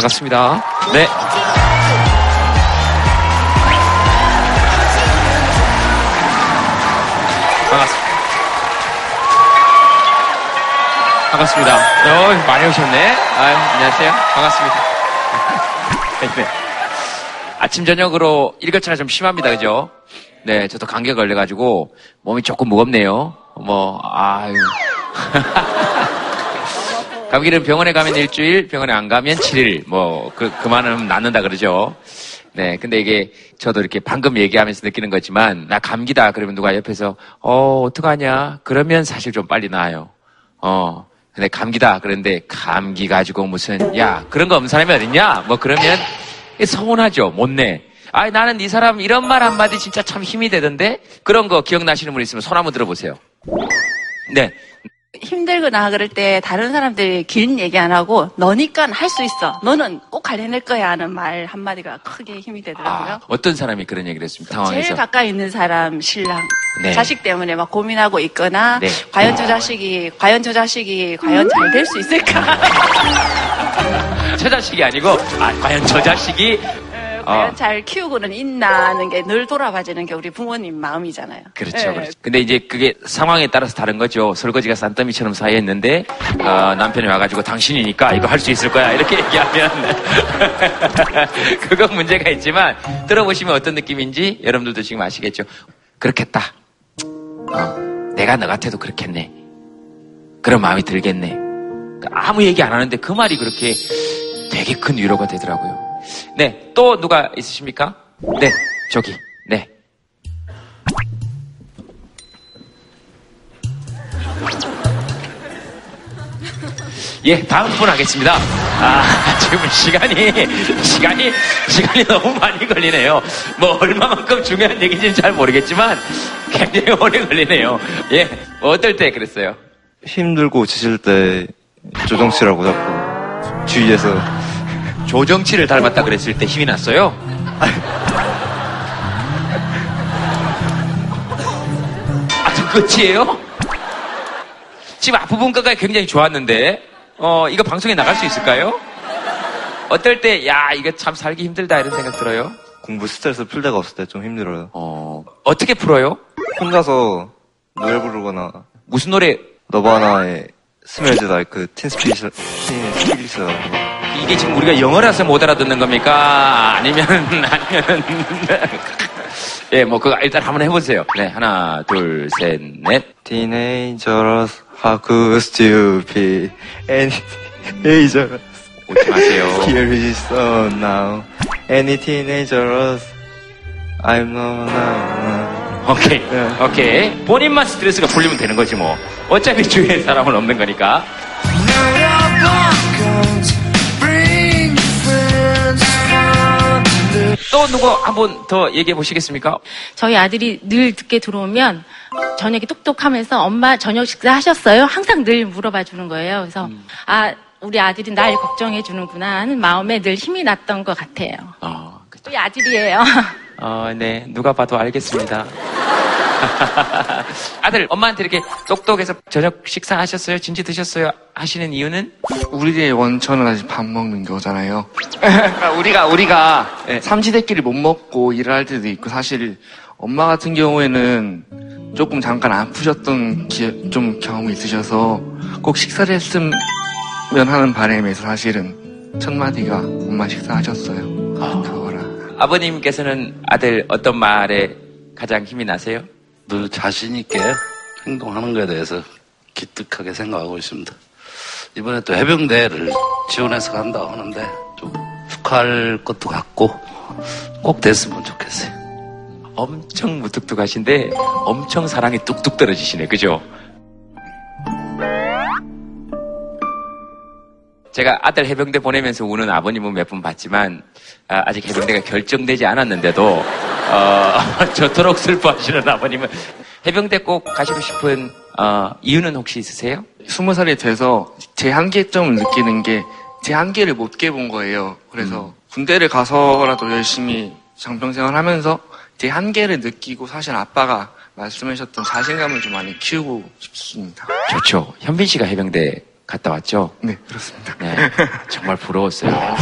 반갑습니다. 네. 반갑습니다. 반갑습니다. 어, 많이 오셨네. 아유, 안녕하세요. 반갑습니다. 네. 아침, 저녁으로 일교차가 좀 심합니다. 그죠? 네, 저도 감기 걸려가지고 몸이 조금 무겁네요. 뭐, 아유. 감기는 병원에 가면 일주일, 병원에 안 가면 7일, 뭐, 그, 그만하면 낫는다 그러죠. 네, 근데 이게 저도 이렇게 방금 얘기하면서 느끼는 거지만, 나 감기다. 그러면 누가 옆에서, 어, 어떡하냐? 그러면 사실 좀 빨리 나아요. 어, 근데 감기다. 그런데 감기 가지고 무슨, 야, 그런 거 없는 사람이 어딨냐? 뭐 그러면 서운하죠. 못 내. 아, 나는 이 사람 이런 말 한마디 진짜 참 힘이 되던데? 그런 거 기억나시는 분 있으면 손 한번 들어보세요. 네. 힘들거나 그럴 때 다른 사람들이 긴 얘기 안 하고 너니까 할 수 있어. 너는 꼭 해낼 거야 하는 말 한마디가 크게 힘이 되더라고요. 아, 어떤 사람이 그런 얘기를 했습니까? 제일 상황에서. 가까이 있는 사람 신랑 네. 자식 때문에 막 고민하고 있거나 네. 과연 저 자식이 과연 저 자식이 과연 잘 될 수 있을까 저 자식이 아니고, 아, 과연 저 자식이, 과연 어. 잘 키우고는 있나 하는 게 늘 돌아봐지는 게 우리 부모님 마음이잖아요. 그렇죠, 예. 그렇죠. 근데 이제 그게 상황에 따라서 다른 거죠. 설거지가 산더미처럼 쌓여있는데, 어, 남편이 와가지고 당신이니까 이거 할 수 있을 거야. 이렇게 얘기하면, 그건 문제가 있지만, 들어보시면 어떤 느낌인지 여러분들도 지금 아시겠죠. 그렇겠다. 어, 내가 너 같아도 그렇겠네. 그런 마음이 들겠네. 아무 얘기 안 하는데 그 말이 그렇게 되게 큰 위로가 되더라고요. 네, 또 누가 있으십니까? 네, 저기, 네. 예, 다음 분 하겠습니다. 아, 지금 시간이, 시간이, 시간이 너무 많이 걸리네요. 뭐, 얼마만큼 중요한 얘기인지는 잘 모르겠지만, 굉장히 오래 걸리네요. 예, 뭐 어떨 때 그랬어요? 힘들고 지칠 때 조정치라고 자꾸 주위에서 조정치를 닮았다 그랬을 때 힘이 났어요? 아, 저 끝이에요? 지금 앞부분까지 굉장히 좋았는데, 어, 이거 방송에 나갈 수 있을까요? 어떨 때, 야, 이거 참 살기 힘들다 이런 생각 들어요? 공부 스트레스 풀 데가 없을 때 좀 힘들어요. 어, 어떻게 풀어요? 혼자서 노래 부르거나 무슨 노래, 너바나의 스멜즈 라이크 틴스피리스 틴스피리스 이게 지금 우리가 영어라서 못 알아듣는 겁니까? 아니면, 아니면, 예, 뭐, 그거 일단 한번 해보세요. 네, 하나, 둘, 셋, 넷. Teenagers how could stupid and teenagers 웃지 마세요. here is so now any teenagers I'm no now 오케이. 네. 오케이. 본인만 스트레스가 풀리면 되는 거지 뭐. 어차피 주위에 사람은 없는 거니까. 또 누구 한번 더 얘기해 보시겠습니까? 저희 아들이 늘 늦게 들어오면 저녁에 똑똑하면서 엄마 저녁 식사 하셨어요? 항상 늘 물어봐 주는 거예요. 그래서 아 우리 아들이 날 걱정해 주는구나 하는 마음에 늘 힘이 났던 것 같아요. 어, 그쵸. 우리 아들이에요. 어, 네. 누가 봐도 알겠습니다. 아들, 엄마한테 이렇게 똑똑해서 저녁 식사 하셨어요? 진지 드셨어요? 하시는 이유는? 우리의 원천은 아직 밥 먹는 거잖아요. 그러니까 우리가 우리가 네. 삼시세끼를 못 먹고 일을 할 때도 있고 사실 엄마 같은 경우에는 조금 잠깐 아프셨던 기- 좀 경험이 있으셔서 꼭 식사를 했으면 하는 바람에서 사실은 첫 마디가 엄마 식사하셨어요. 그거라. 아버님께서는 아들 어떤 말에 가장 힘이 나세요? 늘 자신 있게 행동하는 것에 대해서 기특하게 생각하고 있습니다. 이번에 또 해병대를 지원해서 간다고 하는데 좀 축하할 것도 같고 꼭 됐으면 좋겠어요. 엄청 무뚝뚝하신데 엄청 사랑이 뚝뚝 떨어지시네. 그죠? 제가 아들 해병대 보내면서 우는 아버님은 몇 분 봤지만 아, 직 해병대가 결정되지 않았는데도 어, 저토록 슬퍼하시는 아버님은 해병대 꼭 가시고 싶은 어, 이유는 혹시 있으세요? 스무 살이 돼서 제 한계점을 느끼는 게 제 한계를 못 깨본 거예요. 그래서 군대를 가서라도 열심히 장병생활 하면서 제 한계를 느끼고 사실 아빠가 말씀하셨던 자신감을 좀 많이 키우고 싶습니다. 좋죠. 현빈 씨가 해병대 갔다 왔죠? 네, 그렇습니다. 네, 정말 부러웠어요.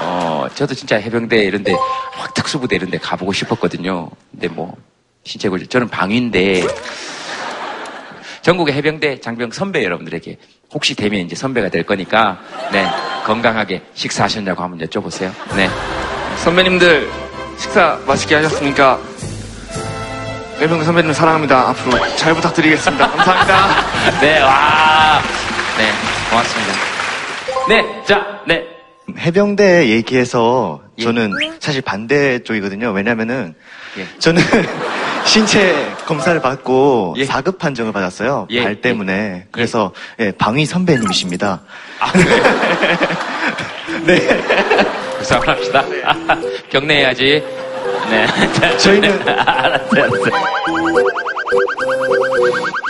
어, 저도 진짜 해병대 이런데, 확 특수부대 이런데 가보고 싶었거든요. 근데 뭐, 신체 굴 저는 방위인데, 전국의 해병대 장병 선배 여러분들에게 혹시 되면 이제 선배가 될 거니까, 네, 건강하게 식사하셨냐고 한번 여쭤보세요. 네. 선배님들 식사 맛있게 하셨습니까? 외병 선배님 사랑합니다. 앞으로 잘 부탁드리겠습니다. 감사합니다. 네, 와. 네, 고맙습니다. 네, 자, 네. 해병대 얘기해서 예. 저는 사실 반대 쪽이거든요. 왜냐면은 예. 저는 신체 검사를 받고 예. 4급 판정을 받았어요. 예, 발 예. 때문에. 그래서 예, 방위 선배님이십니다. 아, 그래요? 네. 불쌍합시다. 경례해야지. 네. 저희는- 알았어요, 알았어요.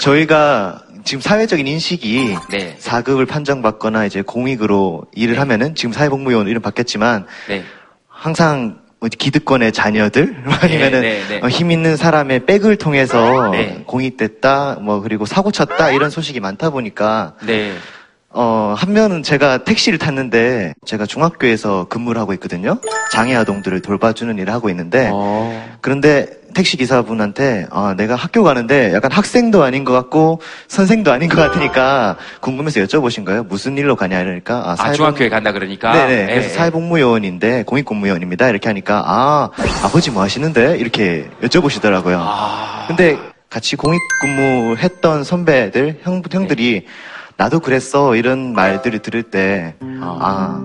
저희가 지금 사회적인 인식이 네. 4급을 판정받거나 이제 공익으로 일을 하면은 지금 사회복무요원 이름 받겠지만 네. 항상 뭐 기득권의 자녀들 아니면은 네, 네. 어, 힘 있는 사람의 백을 통해서 네. 공익됐다 뭐 그리고 사고 쳤다 이런 소식이 많다 보니까 네. 어, 한 면은 제가 택시를 탔는데 제가 중학교에서 근무를 하고 있거든요. 장애 아동들을 돌봐주는 일을 하고 있는데 어. 그런데 택시 기사분한테 아, 내가 학교 가는데 약간 학생도 아닌 것 같고 선생도 아닌 것 같으니까 궁금해서 여쭤보신 거예요. 무슨 일로 가냐 이러니까 아, 아, 사회복- 중학교에 간다 그러니까. 네네. 네, 그래서 네. 사회복무요원인데 공익공무원입니다. 이렇게 하니까 아 아버지 뭐 하시는데 이렇게 여쭤보시더라고요. 아. 근데 같이 공익근무했던 선배들 형 형들이 나도 그랬어 이런 말들을 들을 때 아.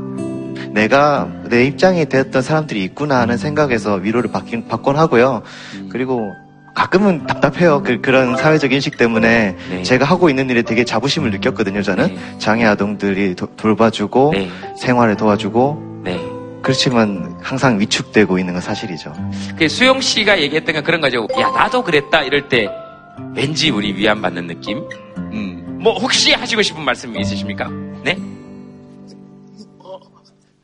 내가 내 입장이 되었던 사람들이 있구나 하는 생각에서 위로를 받긴 받곤 하고요. 그리고 가끔은 답답해요. 그, 그런 사회적 인식 때문에 네. 제가 하고 있는 일에 되게 자부심을 느꼈거든요. 저는 네. 장애 아동들이 도- 돌봐주고 네. 생활을 도와주고 네. 그렇지만 항상 위축되고 있는 건 사실이죠. 그 수영 씨가 얘기했던 건 그런 거죠. 야, 나도 그랬다. 이럴 때 왠지 우리 위안받는 느낌? 음. 뭐, 혹시 하시고 싶은 말씀 있으십니까? 네?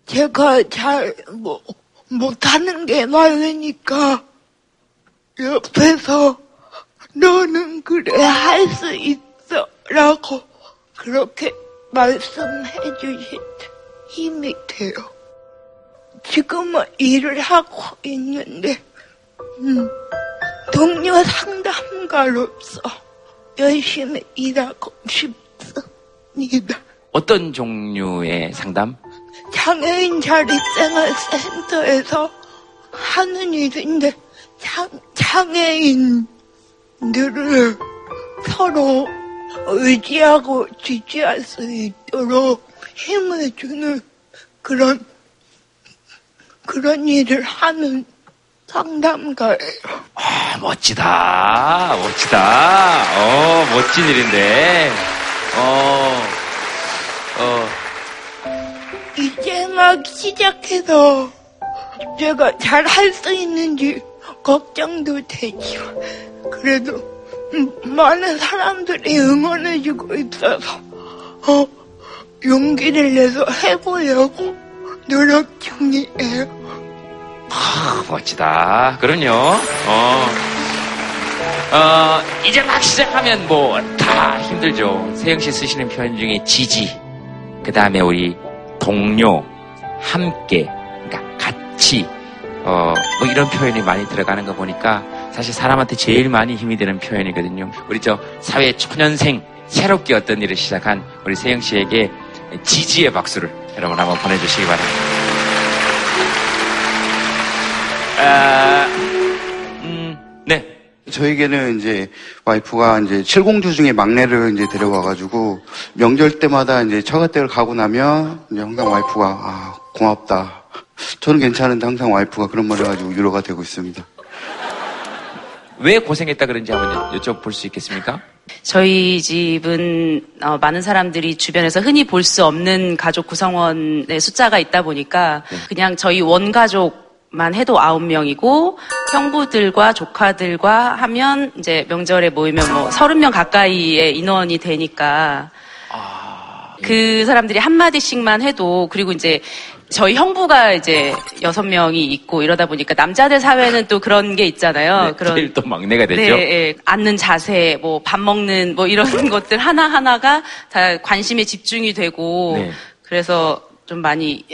제가 잘, 뭐, 못하는 게 많으니까, 옆에서, 너는 그래, 할 수 있어. 라고, 그렇게 말씀해 주신 힘이 돼요. 지금은 일을 하고 있는데, 음, 동료 상담가로서 열심히 일하고 싶습니다. 어떤 종류의 상담? 장애인 자립생활센터에서 하는 일인데 장, 장애인들을 서로 의지하고 지지할 수 있도록 힘을 주는 그런 그런 일을 하는 상담가예요. 아, 멋지다. 멋지다. 어, 멋진 일인데. 어, 어, 이제 막 시작해서 제가 잘 할 수 있는지 걱정도 되지만 그래도 음, 많은 사람들이 응원해주고 있어서 어, 용기를 내서 해보려고 노력 중이에요. 아, 멋지다. 그럼요. 어. 어, 이제 막 시작하면 뭐 다 힘들죠. 세영 씨 쓰시는 표현 중에 지지, 그 다음에 우리 동료, 함께, 그러니까 같이, 어, 뭐 이런 표현이 많이 들어가는 거 보니까 사실 사람한테 제일 많이 힘이 되는 표현이거든요. 우리 저 사회 초년생, 새롭게 어떤 일을 시작한 우리 세영 씨에게 지지의 박수를 여러분 한번 보내주시기 바랍니다. 아, 음, 네. 저에게는 이제 와이프가 이제 칠공주 중에 막내를 이제 데려와가지고 명절 때마다 이제 처가댁을 가고 나면 이제 항상 와이프가 아 고맙다. 저는 괜찮은데 항상 와이프가 그런 말을 해가지고 위로가 되고 있습니다. 왜 고생했다 그런지 한번 여- 여쭤볼 수 있겠습니까? 저희 집은 어, 많은 사람들이 주변에서 흔히 볼 수 없는 가족 구성원의 숫자가 있다 보니까 그냥 저희 원가족 만 해도 아홉 명이고 형부들과 조카들과 하면 이제 명절에 모이면 뭐 서른 명 가까이의 인원이 되니까 그 사람들이 한 마디씩만 해도 그리고 이제 저희 형부가 이제 여섯 명이 있고 이러다 보니까 남자들 사회는 또 그런 게 있잖아요. 네, 그런 제일 또 막내가 네, 됐죠. 예. 앉는 자세, 뭐 밥 먹는 뭐 이런 것들 하나 하나가 다 관심에 집중이 되고 네. 그래서 좀 많이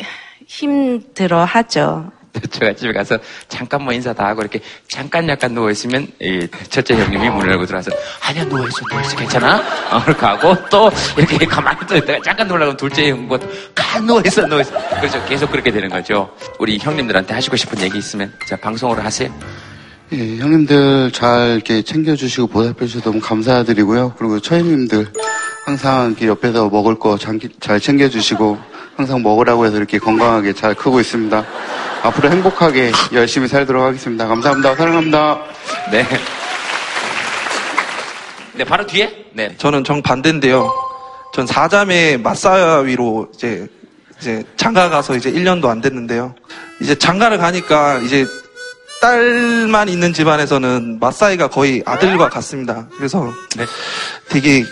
힘들어 하죠. 제가 집에 가서 잠깐 뭐 인사 다 하고 이렇게 잠깐 약간 누워있으면 이 첫째 형님이 문을 열고 들어와서 아니야 누워있어 누워있어 괜찮아? 어, 그렇게 하고 또 이렇게 가만히 또 있다가 잠깐 누우려고 둘째 형도 가 누워있어 누워있어 그렇죠 계속 그렇게 되는 거죠 우리 형님들한테 하시고 싶은 얘기 있으면 자 방송으로 하세요 예, 형님들 잘 이렇게 챙겨주시고 보살펴주셔서 너무 감사드리고요. 그리고 처형님들 항상 이렇게 옆에서 먹을 거 잘 챙겨주시고 항상 먹으라고 해서 이렇게 건강하게 잘 크고 있습니다. 앞으로 행복하게 열심히 살도록 하겠습니다. 감사합니다. 사랑합니다. 네. 네 바로 뒤에 네 저는 정반대인데요. 전 사자매 맞사위로 이제 이제 장가 가서 이제 1년도 안 됐는데요. 이제 장가를 가니까 이제 딸만 있는 집안에서는 맞사이가 거의 아들과 같습니다. 그래서 네. 되게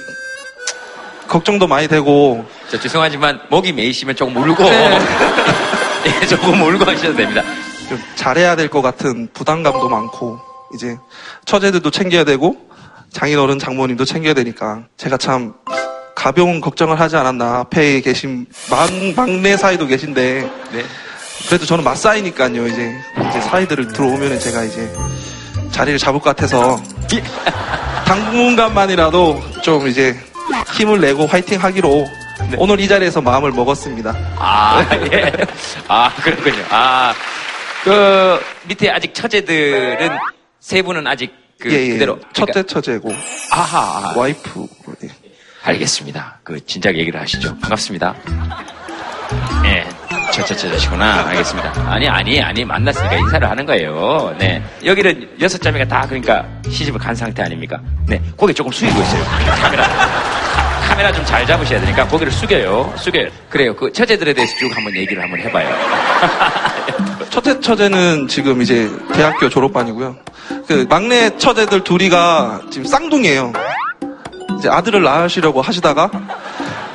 걱정도 많이 되고 저 죄송하지만 목이 메이시면 조금 울고 네. 예, 조금 울고 하셔도 됩니다. 좀 잘해야 될 것 같은 부담감도 많고 이제 처제들도 챙겨야 되고 장인어른 장모님도 챙겨야 되니까 제가 참 가벼운 걱정을 하지 않았나. 앞에 계신 막, 막내 사이도 계신데. 네. 그래도 저는 맞사이니까요 이제. 이제 사이들을 들어오면 제가 이제 자리를 잡을 것 같아서 당분간만이라도 좀 이제 힘을 내고 화이팅 하기로 오늘 이 자리에서 마음을 먹었습니다. 아, 예. 아, 그렇군요. 아, 그, 밑에 아직 처제들은, 세 분은 아직 그, 예, 예. 그대로. 첫째 처제고 아하, 아하. 와이프 예. 알겠습니다. 그, 진작 얘기를 하시죠. 반갑습니다. 예. 첫째 처제시구나. 알겠습니다. 아니, 아니, 아니, 만났으니까 인사를 하는 거예요. 네. 여기는 여섯 자매가 다 그러니까 시집을 간 상태 아닙니까? 네. 고개 조금 숙이고 있어요. 카메라. 카메라 좀 잘 잡으셔야 되니까 고개를 숙여요. 숙여요. 그래요. 그 처제들에 대해서 쭉 한번 얘기를 한번 해봐요. 첫째 처제는 지금 이제 대학교 졸업반이고요. 그 막내 처제들 둘이가 지금 쌍둥이에요. 이제 아들을 낳으시려고 하시다가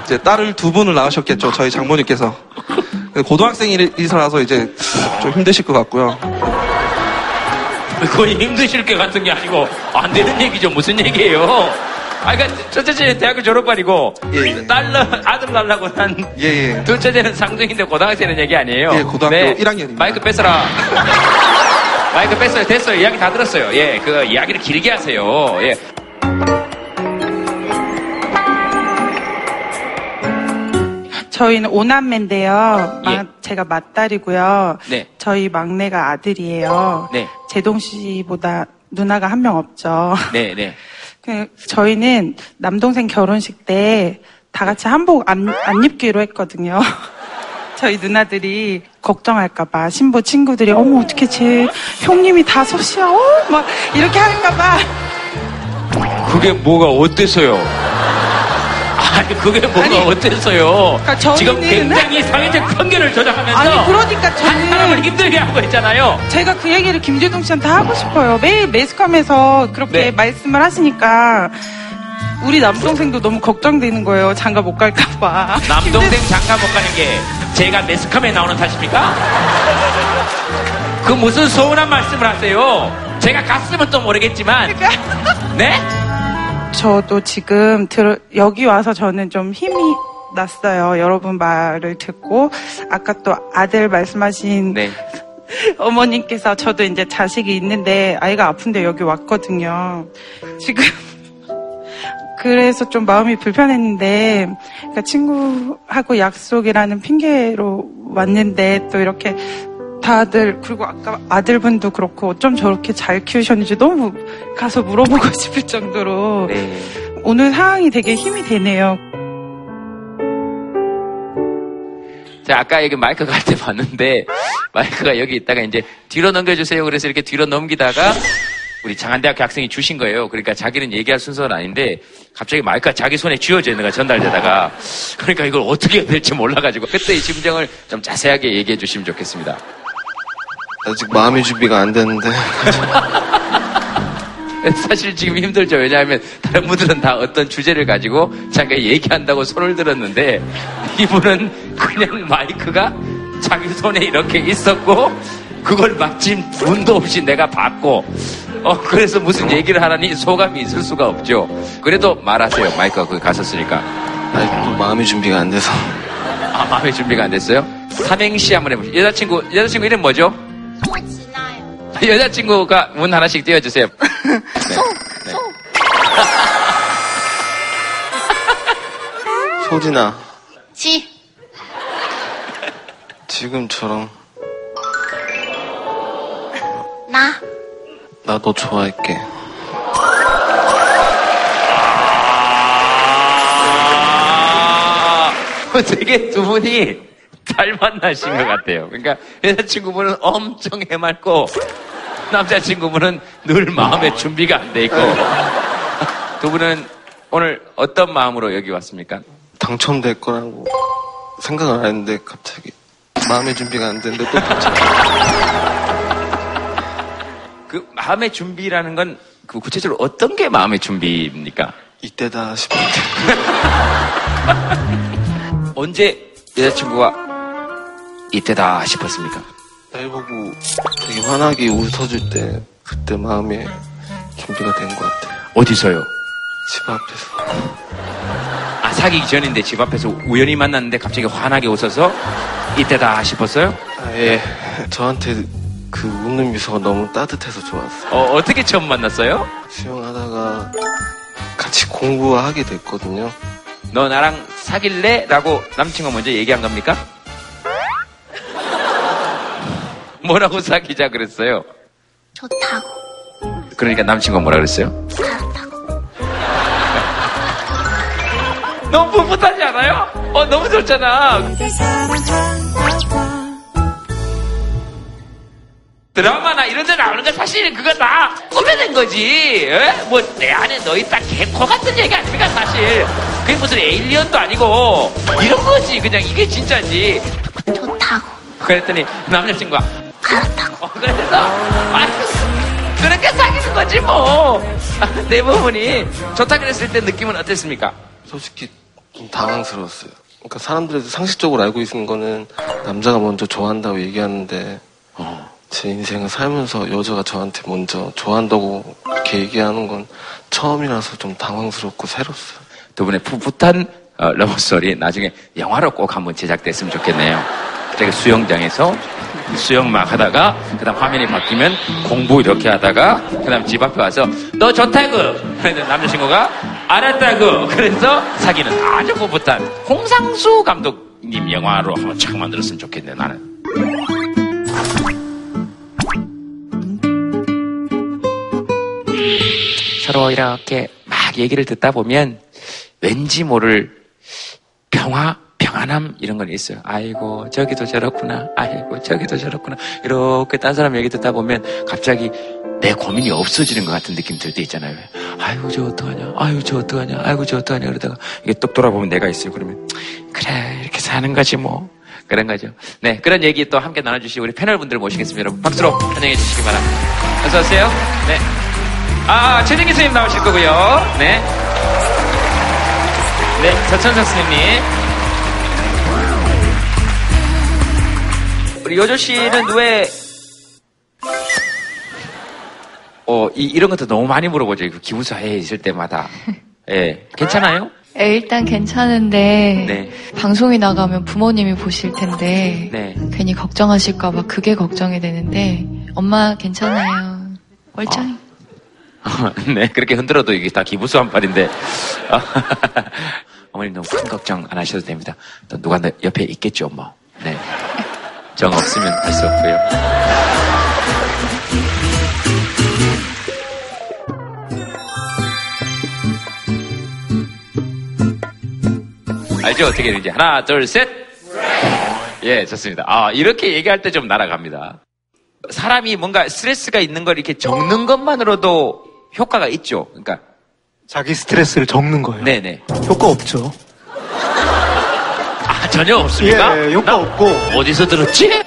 이제 딸을 두 분을 낳으셨겠죠. 저희 장모님께서. 고등학생이라서 이제 좀 힘드실 것 같고요. 거의 힘드실 것 같은 게 아니고 안 되는 얘기죠. 무슨 얘기예요? 아, 그러니까 첫째는 대학교 졸업반이고 예, 예. 딸 아들 낳으려고 한 예, 예. 둘째는 상중인데 고등학생이라는 얘기 아니에요? 예, 고등학교 1학년입니다. 마이크 뺏어라. 마이크 뺐어요. 됐어요. 이야기 다 들었어요. 예, 그 이야기를 길게 하세요. 예. 저희는 오남매인데요. 예. 막- 제가 맏딸이고요. 네. 저희 막내가 아들이에요. 네. 제동 씨보다 누나가 한 명 없죠. 네, 네. 그 저희는 남동생 결혼식 때 다 같이 한복 안, 안 입기로 했거든요. 저희 누나들이 걱정할까봐 신부 친구들이 어머 어떻게 제 형님이 다섯이야 어? 막 이렇게 할까봐 그게 뭐가 어때서요? 아니, 그게 뭐가 아니, 어때서요? 그러니까 지금 굉장히 사회적 편견을 조장하면서 아니 그러니까 한 사람을 저는 힘들게 하고 있잖아요. 제가 그 얘기를 김재동 씨한테 하고 싶어요. 매일 매스컴에서 그렇게 네. 말씀을 하시니까 우리 남동생도 너무 걱정되는 거예요. 장가 못 갈까봐. 남동생 장가 못 가는 게 제가 매스컴에 나오는 탓입니까? 그 무슨 서운한 말씀을 하세요? 제가 갔으면 또 모르겠지만, 네? 저도 지금 들어, 여기 와서 저는 좀 힘이 났어요. 여러분 말을 듣고 아까 또 아들 말씀하신 네. 어머님께서 저도 이제 자식이 있는데 아이가 아픈데 여기 왔거든요. 지금 그래서 좀 마음이 불편했는데 그러니까 친구하고 약속이라는 핑계로 왔는데 또 이렇게 다들 그리고 아까 아들분도 그렇고 어쩜 저렇게 잘 키우셨는지 너무 가서 물어보고 싶을 정도로 네. 오늘 상황이 되게 힘이 되네요. 자, 아까 여기 마이크 갈 때 봤는데, 마이크가 여기 있다가 이제 뒤로 넘겨주세요. 그래서 이렇게 뒤로 넘기다가, 우리 장안대학교 학생이 주신 거예요. 그러니까 자기는 얘기할 순서는 아닌데, 갑자기 마이크가 자기 손에 쥐어져 있는 거야, 전달되다가. 그러니까 이걸 어떻게 해야 될지 몰라가지고, 그때 이 심정을 좀 자세하게 얘기해 주시면 좋겠습니다. 아직 마음의 준비가 안 됐는데. 사실 지금 힘들죠. 왜냐하면 다른 분들은 다 어떤 주제를 가지고 자기가 얘기한다고 손을 들었는데 이분은 그냥 마이크가 자기 손에 이렇게 있었고 그걸 마침 운도 없이 내가 받고 어 그래서 무슨 얘기를 하라니 소감이 있을 수가 없죠. 그래도 말하세요. 마이크가 거기 갔었으니까. 아니, 마음의 준비가 안 돼서. 아 마음의 준비가 안 됐어요? 삼행시 한번 해보시죠. 여자친구 여자친구 이름 뭐죠? 여자친구가 문 하나씩 띄워주세요. 네. 네. 소진아, 지. 지금처럼 나. 나 너 좋아할게. 아, 되게 두 분이 잘 만나신 것 같아요. 그러니까 여자친구분은 엄청 해맑고 남자친구분은 늘 마음의 준비가 안 돼 있고 두 분은 오늘 어떤 마음으로 여기 왔습니까? 당첨될 거라고 생각을 안 했는데 갑자기 마음의 준비가 안 됐는데 또 당첨. 그 마음의 준비라는 건 그 구체적으로 어떤 게 마음의 준비입니까? 이때다 싶을 때. 언제 여자친구가 이때다 싶었습니까? 날 보고 되게 환하게 웃어줄 때 그때 마음의 준비가 된 것 같아요. 어디서요? 집 앞에서. 아 사귀기 전인데 집 앞에서 우연히 만났는데 갑자기 환하게 웃어서 이때다 싶었어요? 아, 예. 저한테 그 웃는 미소가 너무 따뜻해서 좋았어요. 어, 어떻게 처음 만났어요? 수영하다가 같이 공부하게 됐거든요. 너 나랑 사귈래? 라고 남친과 먼저 얘기한 겁니까? 뭐라고 사귀자 그랬어요? 좋다고. 그러니까 남친과 뭐라 그랬어요? 너무 풋풋하지 않아요? 어, 너무 좋잖아. 드라마나 이런 데 나오는 건 사실은 그거 다 꾸며낸 거지. 뭐 내 안에 너 있다 개코 같은 얘기 아닙니까 사실. 그게 무슨 에일리언도 아니고 이런 거지. 그냥 이게 진짜지. 좋다고. 그랬더니 남자친구가 알았다고. 어, 그래서 아, 그렇게 사귀는 거지 뭐. 대부분이 좋다 그랬을 때 느낌은 어땠습니까? 솔직히 좀 당황스러웠어요. 그러니까 사람들이 상식적으로 알고 있는 거는 남자가 먼저 좋아한다고 얘기하는데 제 인생을 살면서 여자가 저한테 먼저 좋아한다고 이렇게 얘기하는 건 처음이라서 좀 당황스럽고 새롭어요. 두 분의 풋풋한 어, 러브스토리 나중에 영화로 꼭 한번 제작됐으면 좋겠네요. 제가 수영장에서 수영 막 하다가 그다음 화면이 바뀌면 공부 이렇게 하다가 그다음 집 앞에 와서 너 좋다고 그래서 남자친구가 알았다고 그래서 사귀는 아주 풋풋한 홍상수 감독님 영화로 한번 착 만들었으면 좋겠네 나는. 서로 이렇게 막 얘기를 듣다 보면 왠지 모를 평화, 평안함 이런 건 있어요. 아이고 저기도 저렇구나. 아이고 저기도 저렇구나. 이렇게 딴 사람 얘기 듣다 보면 갑자기 내 고민이 없어지는 것 같은 느낌 들 때 있잖아요. 아이고 저 어떡하냐. 아이고 저 어떡하냐. 아이고 저 어떡하냐. 그러다가 이게 똑 돌아보면 내가 있어요. 그러면 그래 이렇게 사는 거지 뭐. 그런 거죠. 네, 그런 얘기 또 함께 나눠주시고 우리 패널 분들 모시겠습니다. 여러분 박수로 환영해 주시기 바랍니다. 어서 오세요. 네. 아, 최진기 선생님 나오실 거고요. 네. 네, 저천석 선생님. 우리 여조 씨는 왜, 어, 이, 이런 것도 너무 많이 물어보죠. 그 기부사에 있을 때마다. 예. 괜찮아요? 예, 일단 괜찮은데 네. 방송에 나가면 부모님이 보실 텐데 네. 괜히 걱정하실까 봐 그게 걱정이 되는데 엄마 괜찮아요. 멀쩡히. 네, 그렇게 흔들어도 이게 다 기부수 한 팔인데. 어머님 너무 큰 걱정 안 하셔도 됩니다. 또 누가 내 옆에 있겠죠, 뭐. 네. 정 없으면 할수 없고요. 알죠? 어떻게 되는지. 하나, 둘, 셋! 예, 좋습니다. 아, 이렇게 얘기할 때 좀 날아갑니다. 사람이 뭔가 스트레스가 있는 걸 이렇게 적는 것만으로도 효과가 있죠. 그러니까. 자기 스트레스를 적는 거예요. 네네. 효과 없죠. 아, 전혀 없습니까? 예, 효과 없고. 어디서 들었지?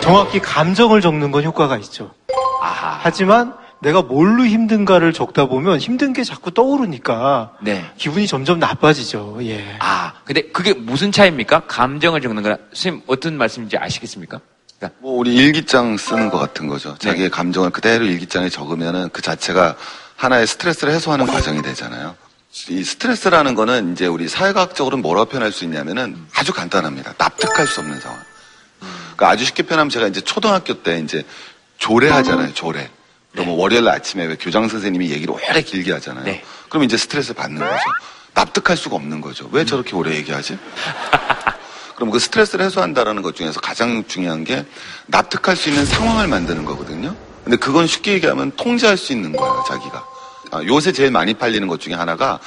정확히 감정을 적는 건 효과가 있죠. 하지만 내가 뭘로 힘든가를 적다 보면 힘든 게 자꾸 떠오르니까 네. 기분이 점점 나빠지죠. 예. 아, 근데 그게 무슨 차이입니까? 감정을 적는 거랑 선생님 어떤 말씀인지 아시겠습니까? 뭐 우리 일기장 쓰는 것 같은 거죠. 자기의 네. 감정을 그대로 일기장에 적으면은 그 자체가 하나의 스트레스를 해소하는 과정이 되잖아요. 이 스트레스라는 거는 이제 우리 사회과학적으로 뭐라고 표현할 수 있냐면은 아주 간단합니다. 납득할 수 없는 상황. 그러니까 아주 쉽게 표현하면 제가 이제 초등학교 때 이제 조례하잖아요. 조례. 그러면 월요일 아침에 왜 교장 선생님이 얘기를 오래 길게 하잖아요. 그럼 이제 스트레스 받는 거죠. 납득할 수가 없는 거죠. 왜 저렇게 오래 얘기하지? 그럼 그 스트레스를 해소한다라는 것 중에서 가장 중요한 게 납득할 수 있는 상황을 만드는 거거든요. 근데 그건 쉽게 얘기하면 통제할 수 있는 거예요, 자기가. 아, 요새 제일 많이 팔리는 것 중에 하나가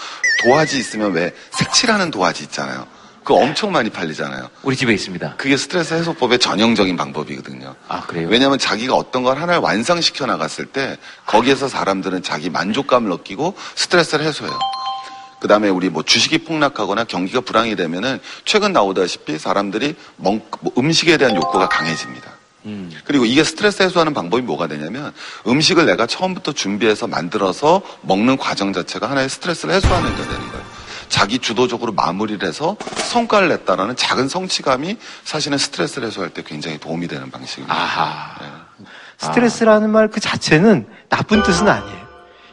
도화지 있으면 왜 색칠하는 도화지 있잖아요. 그거 엄청 많이 팔리잖아요. 우리 집에 있습니다. 그게 스트레스 해소법의 전형적인 방법이거든요. 아, 그래요? 왜냐하면 자기가 어떤 걸 하나를 완성시켜 나갔을 때 거기에서 사람들은 자기 만족감을 느끼고 스트레스를 해소해요. 그 다음에 우리 뭐 주식이 폭락하거나 경기가 불황이 되면은 최근 나오다시피 사람들이 멍- 뭐 음식에 대한 욕구가 강해집니다. 그리고 이게 스트레스 해소하는 방법이 뭐가 되냐면 음식을 내가 처음부터 준비해서 만들어서 먹는 과정 자체가 하나의 스트레스를 해소하는 게 되는 거예요. 자기 주도적으로 마무리를 해서 성과를 냈다라는 작은 성취감이 사실은 스트레스를 해소할 때 굉장히 도움이 되는 방식입니다. 네. 스트레스라는 말 그 자체는 나쁜 뜻은 아니에요.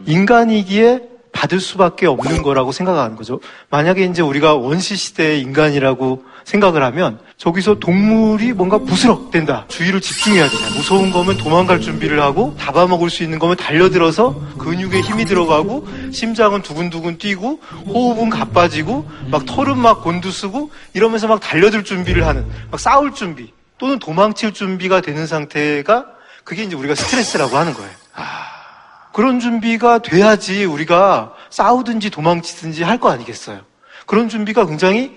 인간이기에 받을 수밖에 없는 거라고 생각하는 거죠. 만약에 이제 우리가 원시 시대의 인간이라고 생각을 하면 저기서 동물이 뭔가 부스럭된다. 주의를 집중해야 되냐. 무서운 거면 도망갈 준비를 하고 잡아먹을 수 있는 거면 달려들어서 근육에 힘이 들어가고 심장은 두근두근 뛰고 호흡은 가빠지고 막 털은 막 곤두쓰고 이러면서 막 달려들 준비를 하는 막 싸울 준비 또는 도망칠 준비가 되는 상태가 그게 이제 우리가 스트레스라고 하는 거예요. 그런 준비가 돼야지 우리가 싸우든지 도망치든지 할 거 아니겠어요. 그런 준비가 굉장히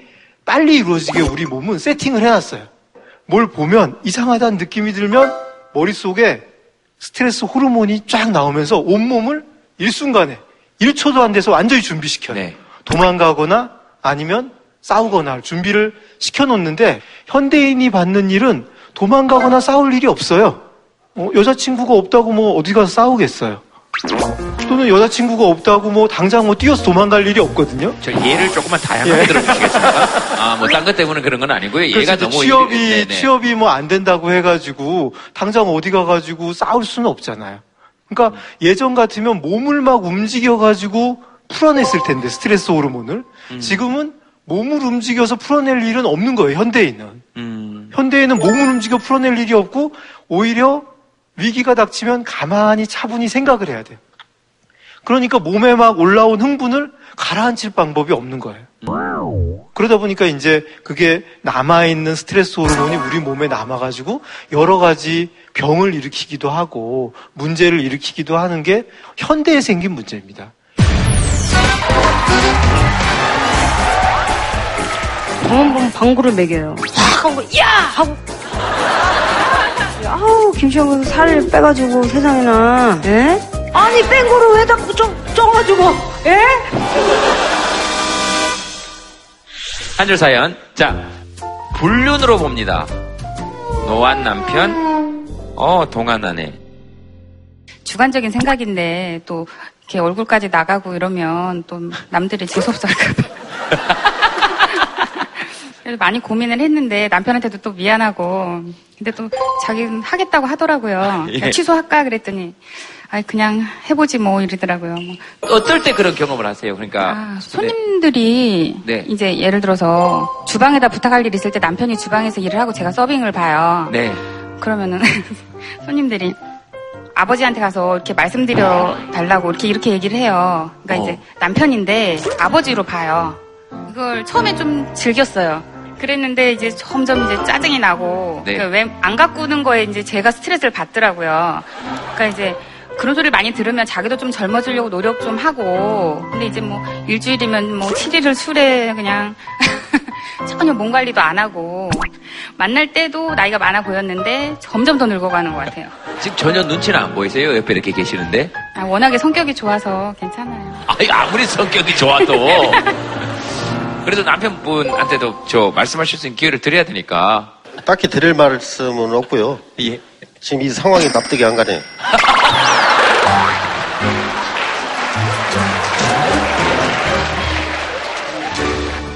빨리 이루어지게 우리 몸은 세팅을 해놨어요. 뭘 보면 이상하다는 느낌이 들면 머릿속에 스트레스 호르몬이 쫙 나오면서 온몸을 일순간에 1초도 안 돼서 완전히 준비시켜요. 도망가거나 아니면 싸우거나 할 준비를 시켜놓는데 현대인이 받는 일은 도망가거나 싸울 일이 없어요. 어, 여자친구가 없다고 뭐 어디 가서 싸우겠어요. 또는 여자친구가 없다고 뭐 당장 뭐 뛰어서 도망갈 일이 없거든요. 저 예를 조금만 다양하게 예. 들어주시겠습니까? 아, 뭐, 딴 것 때문에 그런 건 아니고요. 얘가. 너무. 취업이 일- 네네. 취업이 뭐 안 된다고 해가지고 당장 어디 가가지고 싸울 수는 없잖아요. 그러니까 예전 같으면 몸을 막 움직여가지고 풀어냈을 텐데 스트레스 호르몬을 음. 지금은 몸을 움직여서 풀어낼 일은 없는 거예요. 현대인은 음. 현대인은 몸을 움직여 풀어낼 일이 없고 오히려 위기가 닥치면 가만히 차분히 생각을 해야 돼요. 그러니까 몸에 막 올라온 흥분을 가라앉힐 방법이 없는 거예요. 그러다 보니까 이제 그게 남아있는 스트레스 호르몬이 우리 몸에 남아가지고 여러 가지 병을 일으키기도 하고 문제를 일으키기도 하는 게 현대에 생긴 문제입니다. 보면 방구를 먹여요. 확 하고 야 하고 아우 김시영 살을 빼가지고 세상에나 예? 아니 뺀 거를 왜 자꾸 좀 쪄가지고 예? 한줄 사연. 자, 불륜으로 봅니다. 노안 남편, 어, 동안하네. 주관적인 생각인데 또 이렇게 얼굴까지 나가고 이러면 또 남들이 재수없어 할까봐. 그래서 많이 고민을 했는데 남편한테도 또 미안하고 근데 또 자기는 하겠다고 하더라고요. 예. 그냥 취소할까 그랬더니 아 그냥 해보지 뭐 이러더라고요. 뭐. 어떨 때 그런 경험을 하세요? 그러니까. 아, 손님들이 네. 이제 예를 들어서 주방에다 부탁할 일 있을 때 남편이 주방에서 일을 하고 제가 서빙을 봐요. 네. 그러면은 손님들이 아버지한테 가서 이렇게 말씀드려 달라고 이렇게 이렇게 얘기를 해요. 그러니까 이제 남편인데 아버지로 봐요. 그걸 처음에 좀 즐겼어요. 그랬는데 이제 점점 이제 짜증이 나고 네. 왜안 가꾸는 거에 이제 제가 스트레스를 받더라고요. 그러니까 이제 그런 소리를 많이 들으면 자기도 좀 젊어지려고 노력 좀 하고 근데 이제 뭐 일주일이면 뭐 7일을 술에 그냥 전혀 몸 관리도 안 하고 만날 때도 나이가 많아 보였는데 점점 더 늙어가는 것 같아요. 지금 전혀 눈치는 안 보이세요? 옆에 이렇게 계시는데? 아, 워낙에 성격이 좋아서 괜찮아요. 아니, 아무리 성격이 좋아도. 그래도 남편분한테도 저 말씀하실 수 있는 기회를 드려야 되니까. 딱히 드릴 말씀은 없고요. 예. 지금 이 상황이 납득이 안 가네.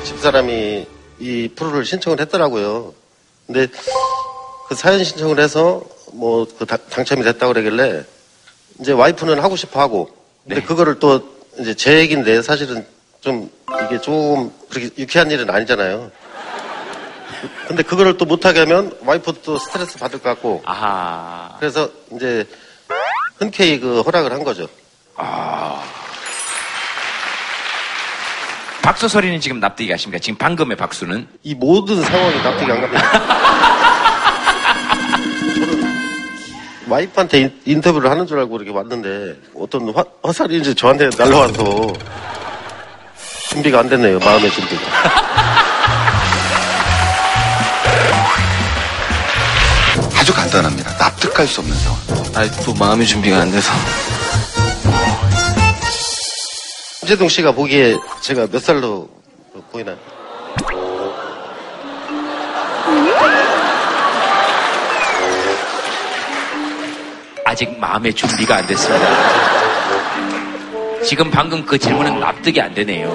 집사람이 이 프로를 신청을 했더라고요. 근데 그 사연 신청을 해서 뭐 그 당첨이 됐다고 그러길래 이제 와이프는 하고 싶어 하고 근데 네. 그거를 또 이제 제 얘기인데 사실은 좀 이게 좀 그렇게 유쾌한 일은 아니잖아요. 근데 그거를 또 못하게 하면 와이프도 또 스트레스 받을 것 같고. 그래서 이제 흔쾌히 그 허락을 한 거죠. 박수 소리는 지금 납득이 가십니까? 지금 방금의 박수는? 이 모든 상황이 납득이 안 갑니다. 저는 와이프한테 인- 인터뷰를 하는 줄 알고 이렇게 왔는데 어떤 화, 화살이 이제 저한테 날라와서 준비가 안 됐네요. 마음의 준비가. 아주 간단합니다. 납득할 수 없는 상황. 아직도 마음의 준비가 안 돼서. 김재동 씨가 보기에 제가 몇 살로 보이나요? 아직 마음의 준비가 안 됐습니다. 지금 방금 그 질문은 납득이 안 되네요.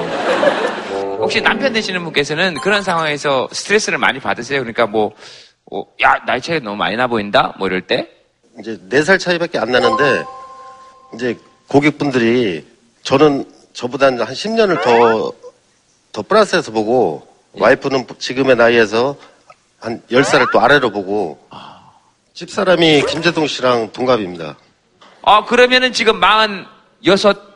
혹시 남편 되시는 분께서는 그런 상황에서 스트레스를 많이 받으세요? 그러니까 뭐, 어, 야, 나이 차이 너무 많이 나 보인다? 뭐 이럴 때? 이제 네 살 차이밖에 안 나는데, 이제 고객분들이 저는 저보다 한 10년을 더, 더 플러스해서 보고, 예. 와이프는 지금의 나이에서 한 10살을 또 아래로 보고, 아. 집사람이 김재동 씨랑 동갑입니다. 아, 그러면은 지금 46,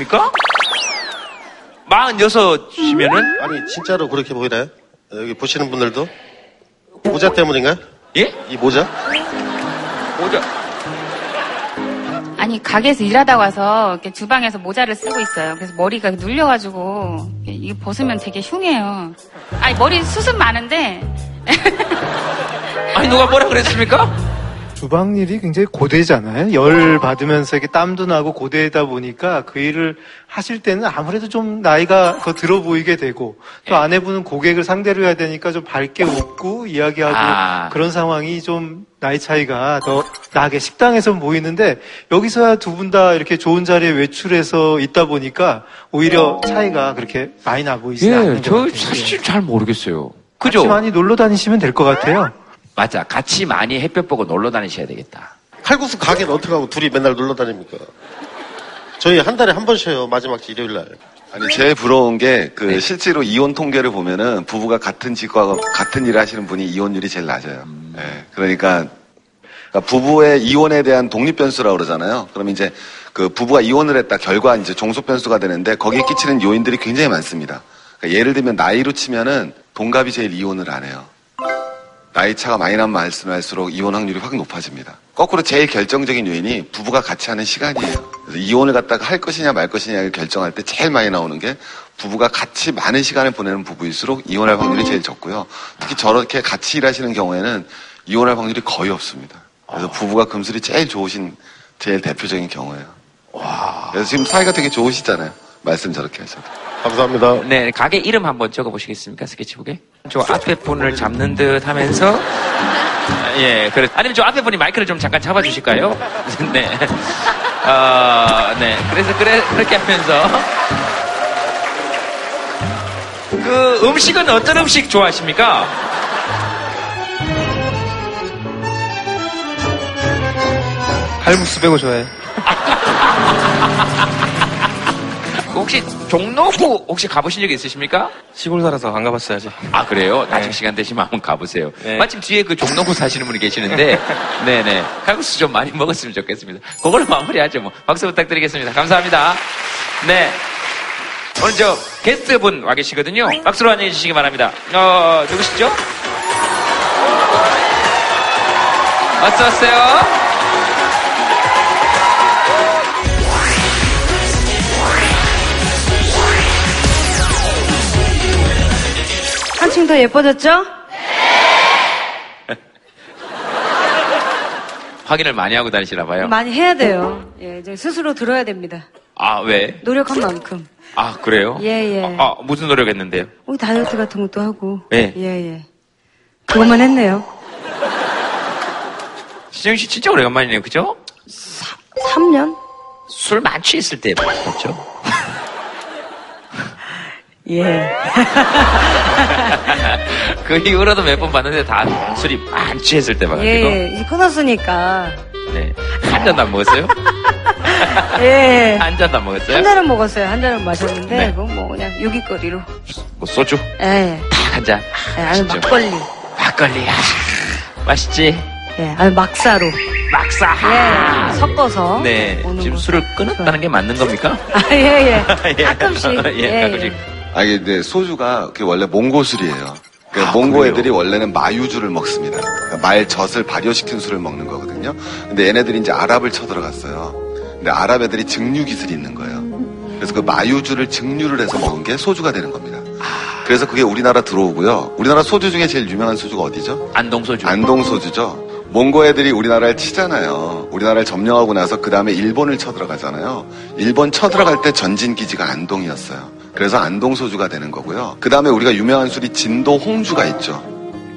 됩니까? 46이면은? 아니, 진짜로 그렇게 보이나요? 여기 보시는 분들도? 모자 때문인가요? 예? 이 모자? 모자. 아니, 가게에서 일하다 와서 이렇게 주방에서 모자를 쓰고 있어요. 그래서 머리가 눌려가지고, 이거 벗으면 되게 흉해요. 아니, 머리 수습 많은데. 아니, 누가 뭐라 그랬습니까? 주방 일이 굉장히 고되잖아요. 열 받으면서 이렇게 땀도 나고 고되다 보니까 그 일을 하실 때는 아무래도 좀 나이가 더 들어 보이게 되고 또 아내분은 고객을 상대로 해야 되니까 좀 밝게 웃고 이야기하고 아. 그런 상황이 좀 나이 차이가 더 나게 식당에서 보이는데 여기서야 두 분 다 이렇게 좋은 자리에 외출해서 있다 보니까 오히려 차이가 그렇게 많이 나 보이지 않는 예, 것저 같아요. 사실 잘 모르겠어요. 그죠? 같이 많이 놀러 다니시면 될 것 같아요. 맞아. 같이 많이 햇볕 보고 놀러 다니셔야 되겠다. 칼국수 가게는 어떻게 하고 둘이 맨날 놀러 다닙니까? 저희 한 달에 한 번 쉬어요. 마지막 주 일요일 날. 아니 제일 부러운 게그 실제로 이혼 통계를 보면은 부부가 같은 직과 같은 일을 하시는 분이 이혼율이 제일 낮아요. 예, 그러니까, 그러니까 부부의 이혼에 대한 독립 변수라고 그러잖아요. 그러면 이제 그 부부가 이혼을 했다 결과 이제 종속 변수가 되는데 거기에 끼치는 요인들이 굉장히 많습니다. 그러니까 예를 들면 나이로 치면은 동갑이 제일 이혼을 안 해요. 나이 차가 많이 나면 말씀할수록 이혼 확률이 확 높아집니다. 거꾸로 제일 결정적인 요인이 부부가 같이 하는 시간이에요. 그래서 이혼을 갖다가 할 것이냐 말 것이냐를 결정할 때 제일 많이 나오는 게 부부가 같이 많은 시간을 보내는 부부일수록 이혼할 확률이 제일 적고요. 특히 저렇게 같이 일하시는 경우에는 이혼할 확률이 거의 없습니다. 그래서 부부가 금슬이 제일 좋으신 제일 대표적인 경우예요. 그래서 지금 사이가 되게 좋으시잖아요. 말씀 저렇게 하셔도. 감사합니다. 네, 가게 이름 한번 적어보시겠습니까? 스케치북에? 저 앞에 분을 잡는 듯 하면서. 예, 그래. 아니면 저 앞에 분이 마이크를 좀 잠깐 잡아주실까요? 네. 어, 네. 그래서, 그래, 그렇게 하면서. 그 음식은 어떤 음식 좋아하십니까? 칼국수 빼고 좋아해. 혹시 종로구 혹시 가보신 적 있으십니까? 시골 살아서 안 가봤어야지. 아 그래요? 나중 시간 되시면 한번 가보세요. 네. 마침 뒤에 그 종로구 사시는 분이 계시는데, 네네 칼국수 좀 많이 먹었으면 좋겠습니다. 그걸로 마무리하죠. 뭐 박수 부탁드리겠습니다. 감사합니다. 네. 오늘 저 게스트 분 와 계시거든요. 박수로 환영해 주시기 바랍니다. 어 누구시죠? 어서 오세요. 한층 더 예뻐졌죠? 확인을 많이 하고 다니시나 봐요. 많이 해야 돼요. 예, 이제 스스로 들어야 됩니다. 아 왜? 노력한 만큼. 아 그래요? 예, 예. 아 무슨 노력했는데요? 우리 다이어트 같은 것도 하고. 네. 예, 예. 그것만 했네요. 시정 씨 진짜 오래간만이네요, 그죠? 3 년? 술 많이 취했을 때 봤죠? 예. 그 이후로도 몇 번 봤는데 다 술이 많이 취했을 때 봐가지고. 예, 이제 끊었으니까. 네. 한 잔도 안 먹었어요? 예. 한 잔도 안 먹었어요? 한 잔은 먹었어요. 한 잔은 마셨는데, 네. 그건 뭐 그냥 유기거리로. 뭐 소주? 예. 딱한 잔. 예, 아니, 맛있죠? 막걸리. 막걸리. 아, 맛있지? 예, 아니, 막사로. 막사. 예, 섞어서. 네. 지금 술을 끊었다는 게 맞는 겁니까? 아, 예, 예. 가끔씩. 예, 예, 가끔씩. 아, 이게 근데 소주가 그게 원래 몽고술이에요. 그 아, 몽고 그래요? 애들이 원래는 마유주를 먹습니다. 그러니까 말 젖을 발효시킨 술을 먹는 거거든요. 근데 얘네들이 이제 아랍을 쳐들어갔어요. 근데 아랍 애들이 증류 기술이 있는 거예요. 그래서 그 마유주를 증류를 해서 먹은 게 소주가 되는 겁니다. 그래서 그게 우리나라 들어오고요. 우리나라 소주 중에 제일 유명한 소주가 어디죠? 안동 소주. 안동 소주죠. 몽고 애들이 우리나라를 치잖아요. 우리나라를 점령하고 나서 그 다음에 일본을 쳐들어가잖아요. 일본 쳐들어갈 때 전진 기지가 안동이었어요. 그래서 안동소주가 되는 거고요. 그 다음에 우리가 유명한 술이 진도 홍주가 있죠.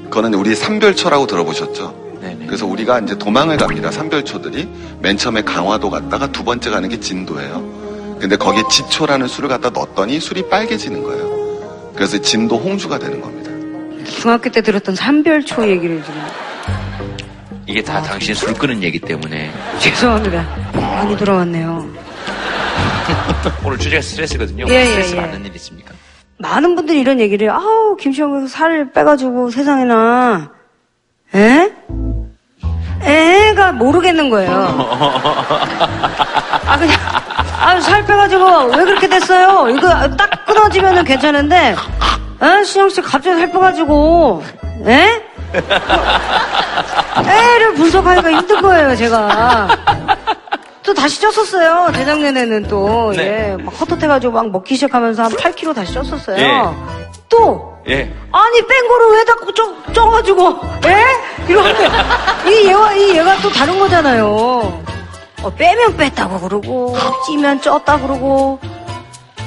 그거는 우리 삼별초라고 들어보셨죠? 그래서 우리가 이제 도망을 갑니다. 삼별초들이 맨 처음에 강화도 갔다가 두 번째 가는 게 진도예요. 근데 거기에 지초라는 술을 갖다 넣었더니 술이 빨개지는 거예요. 그래서 진도 홍주가 되는 겁니다. 중학교 때 들었던 삼별초 얘기를 지금. 이게 다 당신 술 끊은 얘기 때문에. 죄송합니다. 많이 돌아왔네요. 오늘 주제가 스트레스거든요. 예, 예, 스트레스 예. 받는 일 있습니까? 많은 분들이 이런 얘기를, 아우, 김시영 살 빼가지고 세상에나, 에? 애가 모르겠는 거예요. 아, 그냥, 아, 살 빼가지고 왜 그렇게 됐어요? 이거 딱 끊어지면은 괜찮은데, 에? 시영 씨 갑자기 살 빼가지고, 에? 애를 분석하기가 힘든 거예요, 제가. 또 다시 쪘었어요. 재작년에는 또, 네. 예, 막 헛헛해가지고 막 먹기 시작하면서 한 8kg 다시 쪘었어요. 예. 또, 예. 아니, 뺀 거를 왜 자꾸 쪄, 쪄가지고, 에? 이러는데, 이 얘와, 이 얘가 또 다른 거잖아요. 어, 빼면 뺐다고 그러고, 찌면 쪘다 그러고,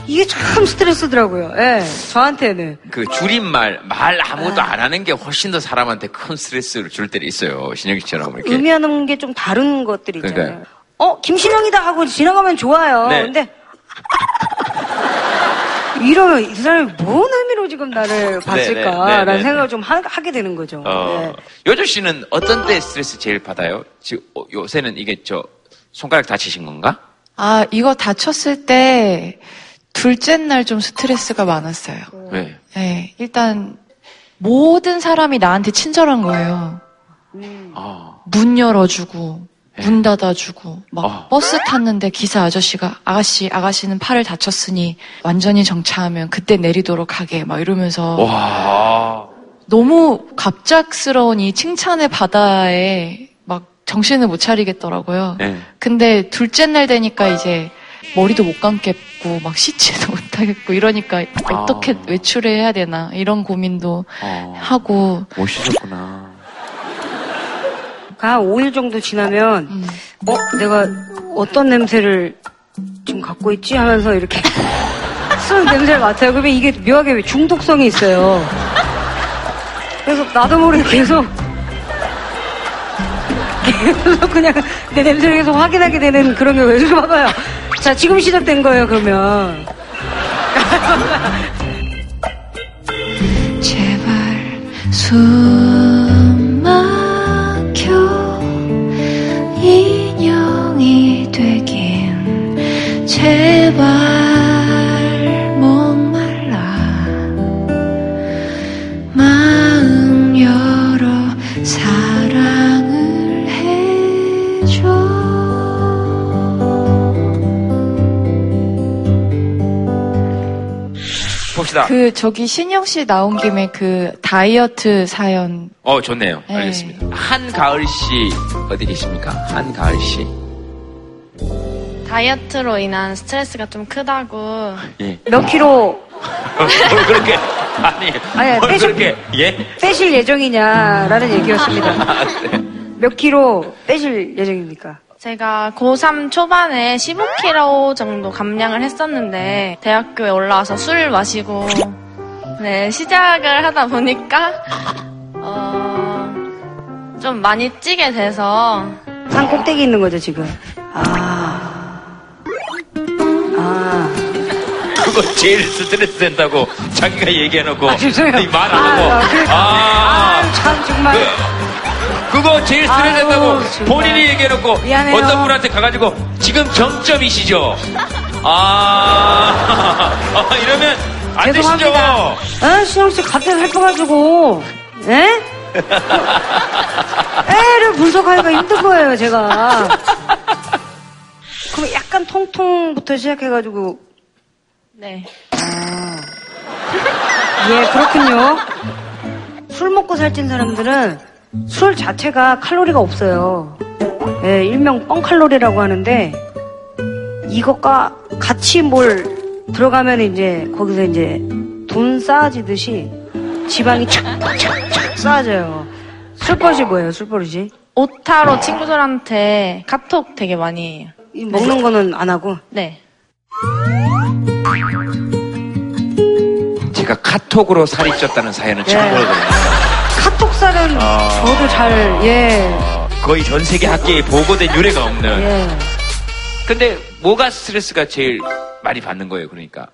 이게 참 스트레스더라고요. 예, 저한테는. 그 줄임말, 말 아. 아무것도 안 하는 게 훨씬 더 사람한테 큰 스트레스를 줄 때도 있어요. 신영이 씨처럼 이렇게. 의미하는 게 좀 다른 것들이 있잖아요. 그러니까요. 어, 김신영이다 하고 지나가면 좋아요. 네. 근데, 이러면 이 사람이 뭔 의미로 지금 나를 봤을까라는 네, 네, 네, 생각을 좀 하, 게 되는 거죠. 어, 예. 요조 씨는 어떤 때 스트레스 제일 받아요? 지금 어, 요새는 이게 저 손가락 다치신 건가? 아, 이거 다쳤을 때 둘째 날 좀 스트레스가 많았어요. 왜? 네, 일단 모든 사람이 나한테 친절한 거예요. 아, 문 열어주고, 네. 문 닫아주고, 막 아. 버스 탔는데 기사 아저씨가 아가씨, 아가씨는 팔을 다쳤으니 완전히 정차하면 그때 내리도록 하게 막 이러면서 와. 너무 갑작스러운 이 칭찬의 바다에 막 정신을 못 차리겠더라고요. 네. 근데 둘째 날 되니까 이제 머리도 못 감겠고 막 씻지도 못하겠고 이러니까 어떻게 아. 외출해야 되나 이런 고민도 어, 하고 멋있었구나. 한 5일 정도 지나면, 어, 내가 어떤 냄새를 지금 갖고 있지? 하면서 이렇게 쓱 냄새를 맡아요. 그러면 이게 묘하게 중독성이 있어요. 그래서 나도 모르게 계속, 계속 그냥 내 냄새를 계속 확인하게 되는 그런 게 왜, 봐봐요. 자, 지금 시작된 거예요, 그러면. 제발 숨 제발 목말라 마음 열어 사랑을 해줘 봅시다. 그 저기 신영 씨 나온 김에 그 다이어트 사연 어, 좋네요. 네. 알겠습니다. 한가을 씨 어디 계십니까? 한가을 씨. 다이어트로 인한 스트레스가 좀 크다고. 예. 몇 킬로 뭘 그렇게 아니, 아니, 뭘 빼실- 그렇게 예? 빼실 예정이냐라는 얘기였습니다. 아, 네. 몇 킬로 빼실 예정입니까? 제가 고3 초반에 15kg 정도 감량을 했었는데 대학교에 올라와서 술을 마시고 네 시작을 하다 보니까 어, 좀 많이 찌게 돼서 산 꼭대기 있는 거죠 지금. 아. 그거 제일 스트레스 된다고 자기가 얘기해놓고 아, 죄송해요. 말안 아, 하고 아, 그래. 아, 아유, 참, 정말. 그 거 제일 스트레스 아유, 된다고 정말. 본인이 얘기해놓고 미안해요. 어떤 분한테 가가지고 지금 정점이시죠? 아, 아, 이러면 안 되시죠? 죄송합니다. 아, 신영 씨 갑자기 살펴가지고, 에? 애를 분석하기가 힘든 거예요, 제가. 그럼 약간 통통부터 시작해가지고, 네. 예, 그렇군요. 술 먹고 살찐 사람들은 술 자체가 칼로리가 없어요. 예, 일명 뻥칼로리라고 하는데, 이것과 같이 뭘 들어가면 이제 거기서 이제 돈 쌓아지듯이 지방이 착착착 쌓아져요. 술버릇이 뭐예요, 술버릇이? 오타로 친구들한테 카톡 되게 많이 해요. 이 먹는 거는 안 하고? 네. 제가 카톡으로 살이 쪘다는 사연은 예. 처음 보거든요. 카톡 살은 아. 저도 잘, 예. 거의 전 세계 학계에 보고된 유례가 없는. 예. 근데 뭐가 스트레스가 제일 많이 받는 거예요, 그러니까.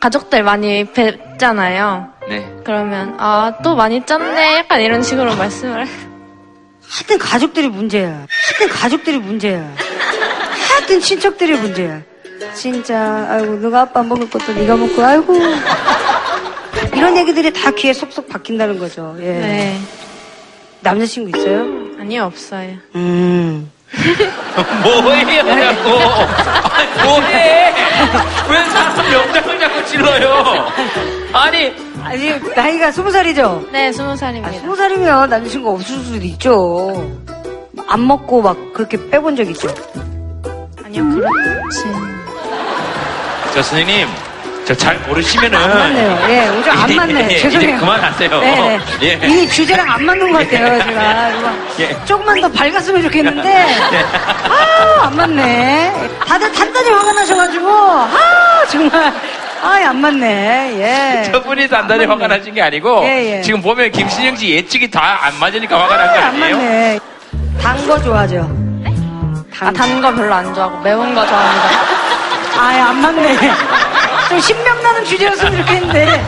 가족들 많이 뵙잖아요. 네. 그러면 아 또 많이 쪘네 약간 이런 식으로 말씀을 하여튼 가족들이 문제야. 하여튼 가족들이 문제야. 하여튼 친척들이 문제야. 진짜 아이고 누가 아빠 먹을 것도 네가 먹고 아이고 이런 얘기들이 다 귀에 쏙쏙 박힌다는 거죠. 예. 네. 남자친구 있어요? 아니요 없어요. 음. 뭐해요, 자꾸. 아니, 뭐해? 왜 사람 명장을 자꾸 찔러요? 아니. 아니, 나이가 스무 살이죠? 네, 스무 살입니다. 스무 살이면 남자친구 없을 수도 있죠. 안 먹고 막 그렇게 빼본 적 있죠? 아니요 그렇지. 저 선생님, 저잘 모르시면은. 안 맞네요. 예, 오늘 안 이제- 맞네. 이제 죄송해요. 그만하세요. 네, 예. 네. 이 주제랑 안 맞는 것 같아요, 제가. 예. 조금만 더 밝았으면 좋겠는데, 아, 안 맞네. 다들 단단히 화가 나셔가지고, 아, 정말, 아, 안 맞네. 예. 저분이 단단히 화가 나신 게 아니고 예, 예. 지금 보면 김신영 씨 예측이 다 안 맞으니까 화가 난 거 아, 안 아니에요? 맞네. 단 거 좋아하죠? 아, 단 거 별로 안 좋아하고 매운 거 좋아합니다. 아, 안 맞네. 좀 신명나는 주제였으면 좋겠는데,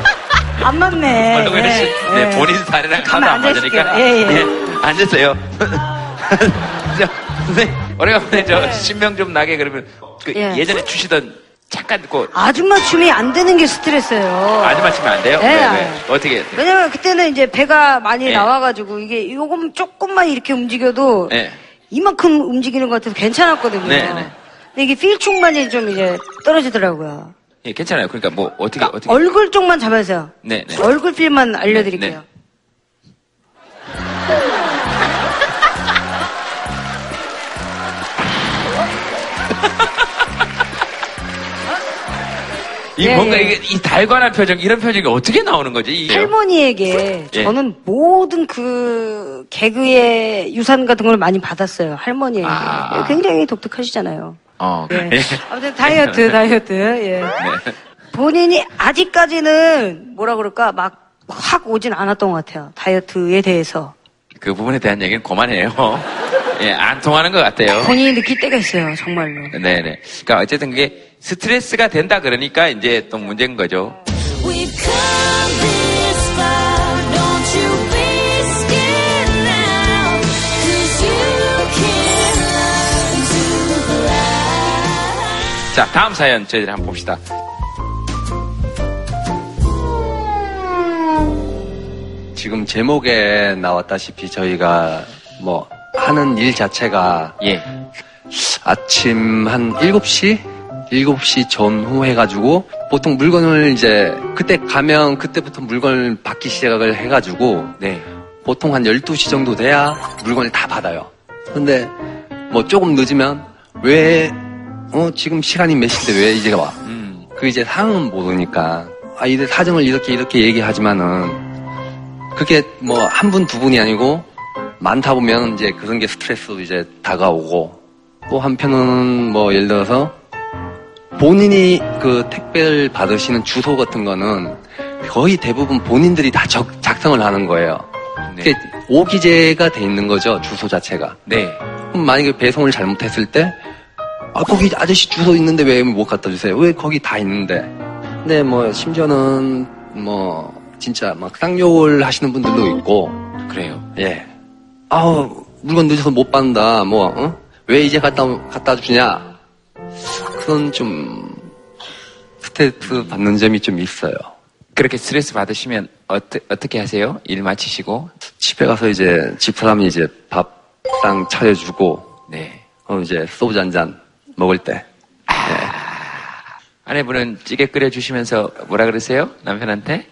안 맞네. 거는 씨, 예, 네, 예. 본인 스타일이랑 하나도 가만 안 맞으니까. 예, 예. 네, 앉으세요. 저, 네, 오래간만에 저 신명 좀 나게 그러면 그 예. 예. 전에 추시던 잠깐 그 아줌마 춤이 안 되는 게 스트레스예요. 아줌마 치면 안 돼요? 네, 왜, 아. 왜? 어떻게? 왜냐면 그때는 이제 배가 많이 네. 나와가지고 이게 요금 조금만 이렇게 움직여도 네. 이만큼 움직이는 것 같아서 괜찮았거든요. 네, 네. 근데 이게 필 충만이 좀 이제 떨어지더라고요. 예, 괜찮아요. 그러니까 뭐 어떻게 어떻게? 얼굴 쪽만 잡아주세요. 네, 네. 얼굴 필만 알려드릴게요. 이 예, 뭔가 예. 이게 이 달관한 표정 이런 표정이 어떻게 나오는 거지? 이게? 할머니에게 예. 저는 모든 그 개그의 유산 같은 걸 많이 받았어요. 할머니에게. 아. 굉장히 독특하시잖아요. 어. 예. 예. 아무튼 다이어트, 다이어트. 예. 네. 본인이 아직까지는 뭐라 그럴까 막 확 오진 않았던 것 같아요. 다이어트에 대해서. 그 부분에 대한 얘기는 그만해요. 예, 안 통하는 것 같아요. 본인이 느낄 때가 있어요. 정말로. 네네. 그러니까 어쨌든 그게 스트레스가 된다 그러니까 이제 또 문제인 거죠. 자, 다음 사연 저희들 한번 봅시다. 지금 제목에 나왔다시피 저희가 뭐 하는 일 자체가 예. 아침 한 7시? 7시 전후 해가지고 보통 물건을 이제 그때 가면 그때부터 물건을 받기 시작을 해가지고 네. 보통 한 12시 정도 돼야 물건을 다 받아요. 근데 뭐 조금 늦으면 왜, 어, 지금 시간이 몇 시인데 왜 이제 와? 음. 그 이제 상황은 모르니까 아, 이래 사정을 이렇게 이렇게 얘기하지만은 그게 뭐 한 분 두 분이 아니고 많다 보면 이제 그런 게 스트레스도 이제 다가오고 또 한편은 뭐 예를 들어서 본인이 그 택배를 받으시는 주소 같은 거는 거의 대부분 본인들이 다 적- 작성을 하는 거예요. 그게 오기재가 돼 있는 거죠 주소 자체가. 네. 그럼 만약에 배송을 잘못했을 때 아, 거기 아저씨 주소 있는데 왜 못 갖다 주세요? 왜 거기 다 있는데? 근데 뭐, 심지어는 뭐, 진짜 막 쌍욕을 하시는 분들도 있고. 그래요. 예. 아우, 물건 늦어서 못 받는다. 뭐, 어? 왜 이제 갖다, 갖다 주냐? 그건 좀, 스트레스 받는 점이 좀 있어요. 그렇게 스트레스 받으시면 어떠, 어떻게 하세요? 일 마치시고? 집에 가서 이제 집 사람이 이제 밥상 차려주고, 네. 어, 이제 소주 한 잔 먹을 때. 아내분은 찌개 끓여주시면서 뭐라 그러세요? 남편한테?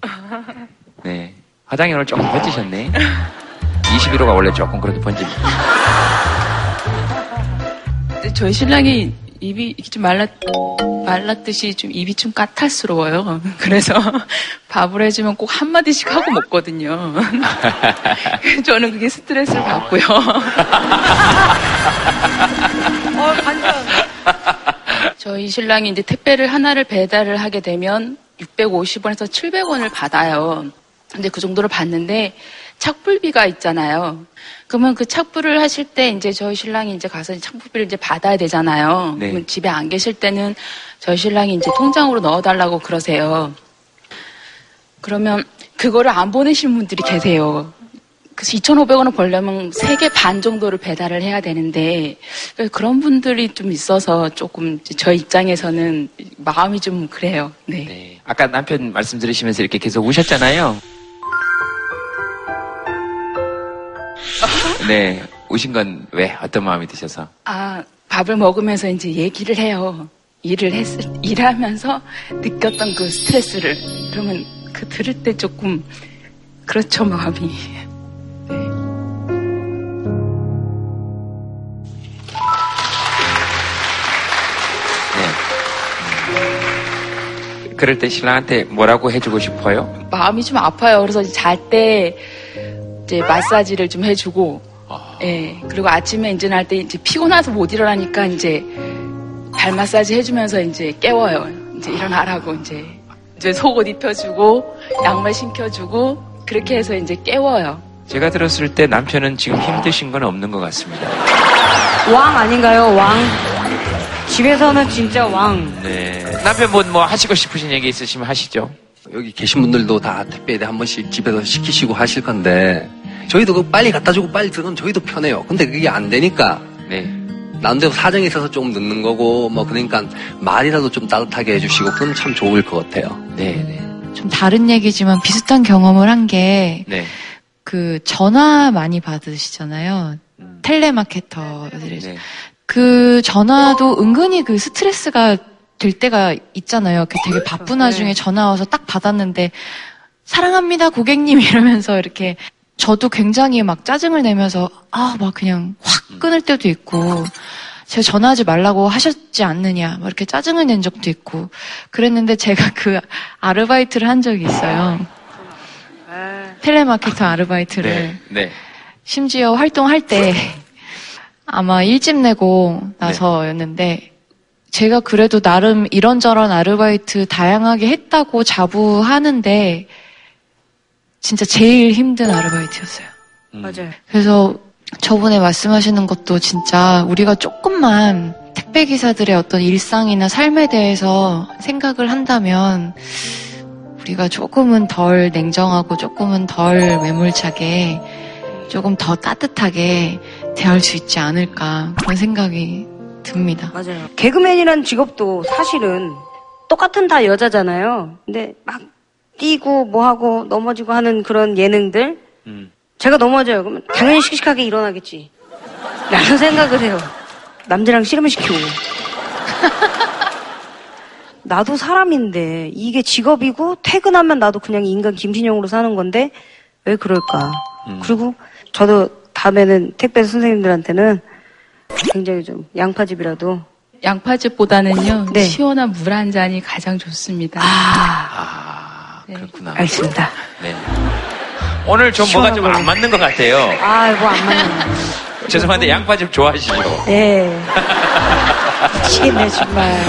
네. 화장이 오늘 조금 번지셨네. 21호가 원래 조금 그래도 번집니다. 저희 신랑이 입이 이렇게 좀 말랐, 말랐듯이 좀 입이 좀 까탈스러워요. 그래서 밥을 해주면 꼭 한마디씩 하고 먹거든요. 저는 그게 스트레스를 받고요. 어, 반전. 저희 신랑이 이제 택배를 하나를 배달을 하게 되면 650원에서 700원을 받아요. 근데 그 정도를 받는데 착불비가 있잖아요. 그러면 그 착불을 하실 때 이제 저희 신랑이 이제 가서 착불비를 이제 받아야 되잖아요. 네. 그러면 집에 안 계실 때는 저희 신랑이 이제 통장으로 넣어달라고 그러세요. 그러면 그거를 안 보내시는 분들이 계세요. 그래서 2,500원을 벌려면 3개 반 정도를 배달을 해야 되는데 그런 분들이 좀 있어서 조금 저희 입장에서는 마음이 좀 그래요. 네. 아까 남편 말씀 들으시면서 이렇게 계속 우셨잖아요. 네. 우신 건 왜? 어떤 마음이 드셔서? 아, 밥을 먹으면서 이제 얘기를 해요. 일을 했을, 일하면서 느꼈던 그 스트레스를. 그러면 그 들을 때 조금, 그렇죠, 마음이. 그럴 때 신랑한테 뭐라고 해주고 싶어요? 마음이 좀 아파요. 그래서 잘 때 이제 마사지를 좀 해주고, 예. 그리고 아침에 이제 날때 이제 피곤해서 못 일어나니까 이제 발 마사지 해주면서 이제 깨워요. 이제 일어나라고 이제 이제 속옷 입혀주고 양말 신겨주고 그렇게 해서 이제 깨워요. 제가 들었을 때 남편은 지금 힘드신 건 없는 것 같습니다. 왕 아닌가요, 왕? 집에서는 진짜 왕. 네. 남편분 뭐 하시고 싶으신 얘기 있으시면 하시죠. 여기 계신 분들도 다 택배에 한 번씩 집에서 시키시고 하실 건데 저희도 그 빨리 갖다 주고 빨리 들어가면 저희도 편해요. 근데 그게 안 되니까 네. 나름대로 사정이 있어서 조금 늦는 거고 뭐 그러니까 말이라도 좀 따뜻하게 해주시고 그럼 참 좋을 것 같아요. 네, 네. 좀 다른 얘기지만 비슷한 경험을 한 게 네. 그 전화 많이 받으시잖아요. 텔레마케터들에서. 네. 그 전화도 은근히 그 스트레스가 될 때가 있잖아요. 그 되게 바쁜 와중에 전화 와서 딱 받았는데 사랑합니다 고객님 이러면서 이렇게 저도 굉장히 막 짜증을 내면서 아 막 그냥 확 끊을 때도 있고 제가 전화하지 말라고 하셨지 않느냐 막 이렇게 짜증을 낸 적도 있고 그랬는데 제가 그 아르바이트를 한 적이 있어요. 텔레마케터 아르바이트를 네. 네. 심지어 활동할 때 아마 일집 내고 나서였는데 제가 그래도 나름 이런저런 아르바이트 다양하게 했다고 자부하는데 진짜 제일 힘든 아르바이트였어요. 맞아요. 그래서 저번에 말씀하시는 것도 진짜 우리가 조금만 택배 기사들의 어떤 일상이나 삶에 대해서 생각을 한다면 우리가 조금은 덜 냉정하고 조금은 덜 매몰차게 조금 더 따뜻하게 대할 수 있지 않을까 그런 생각이 듭니다. 맞아요. 개그맨이란 직업도 사실은 똑같은 다 여자잖아요. 근데 막 뛰고 뭐 하고 넘어지고 하는 그런 예능들 제가 넘어져요. 그러면 당연히 씩씩하게 일어나겠지. 라는 생각을 해요. 남들이랑 씨름을 시키고. 나도 사람인데 이게 직업이고 퇴근하면 나도 그냥 인간 김신영으로 사는 건데 왜 그럴까? 그리고 저도 다음에는 택배 선생님들한테는 굉장히 좀 양파즙이라도 양파즙보다는요 네. 시원한 물 한 잔이 가장 좋습니다. 그렇구나. 알겠습니다. 네. 오늘 좀 뭐가 좀 안 맞는 것 같아요. 아, 뭐 안 맞네. 죄송한데 양파즙 좋아하시죠? 네. 미치겠네, 정말.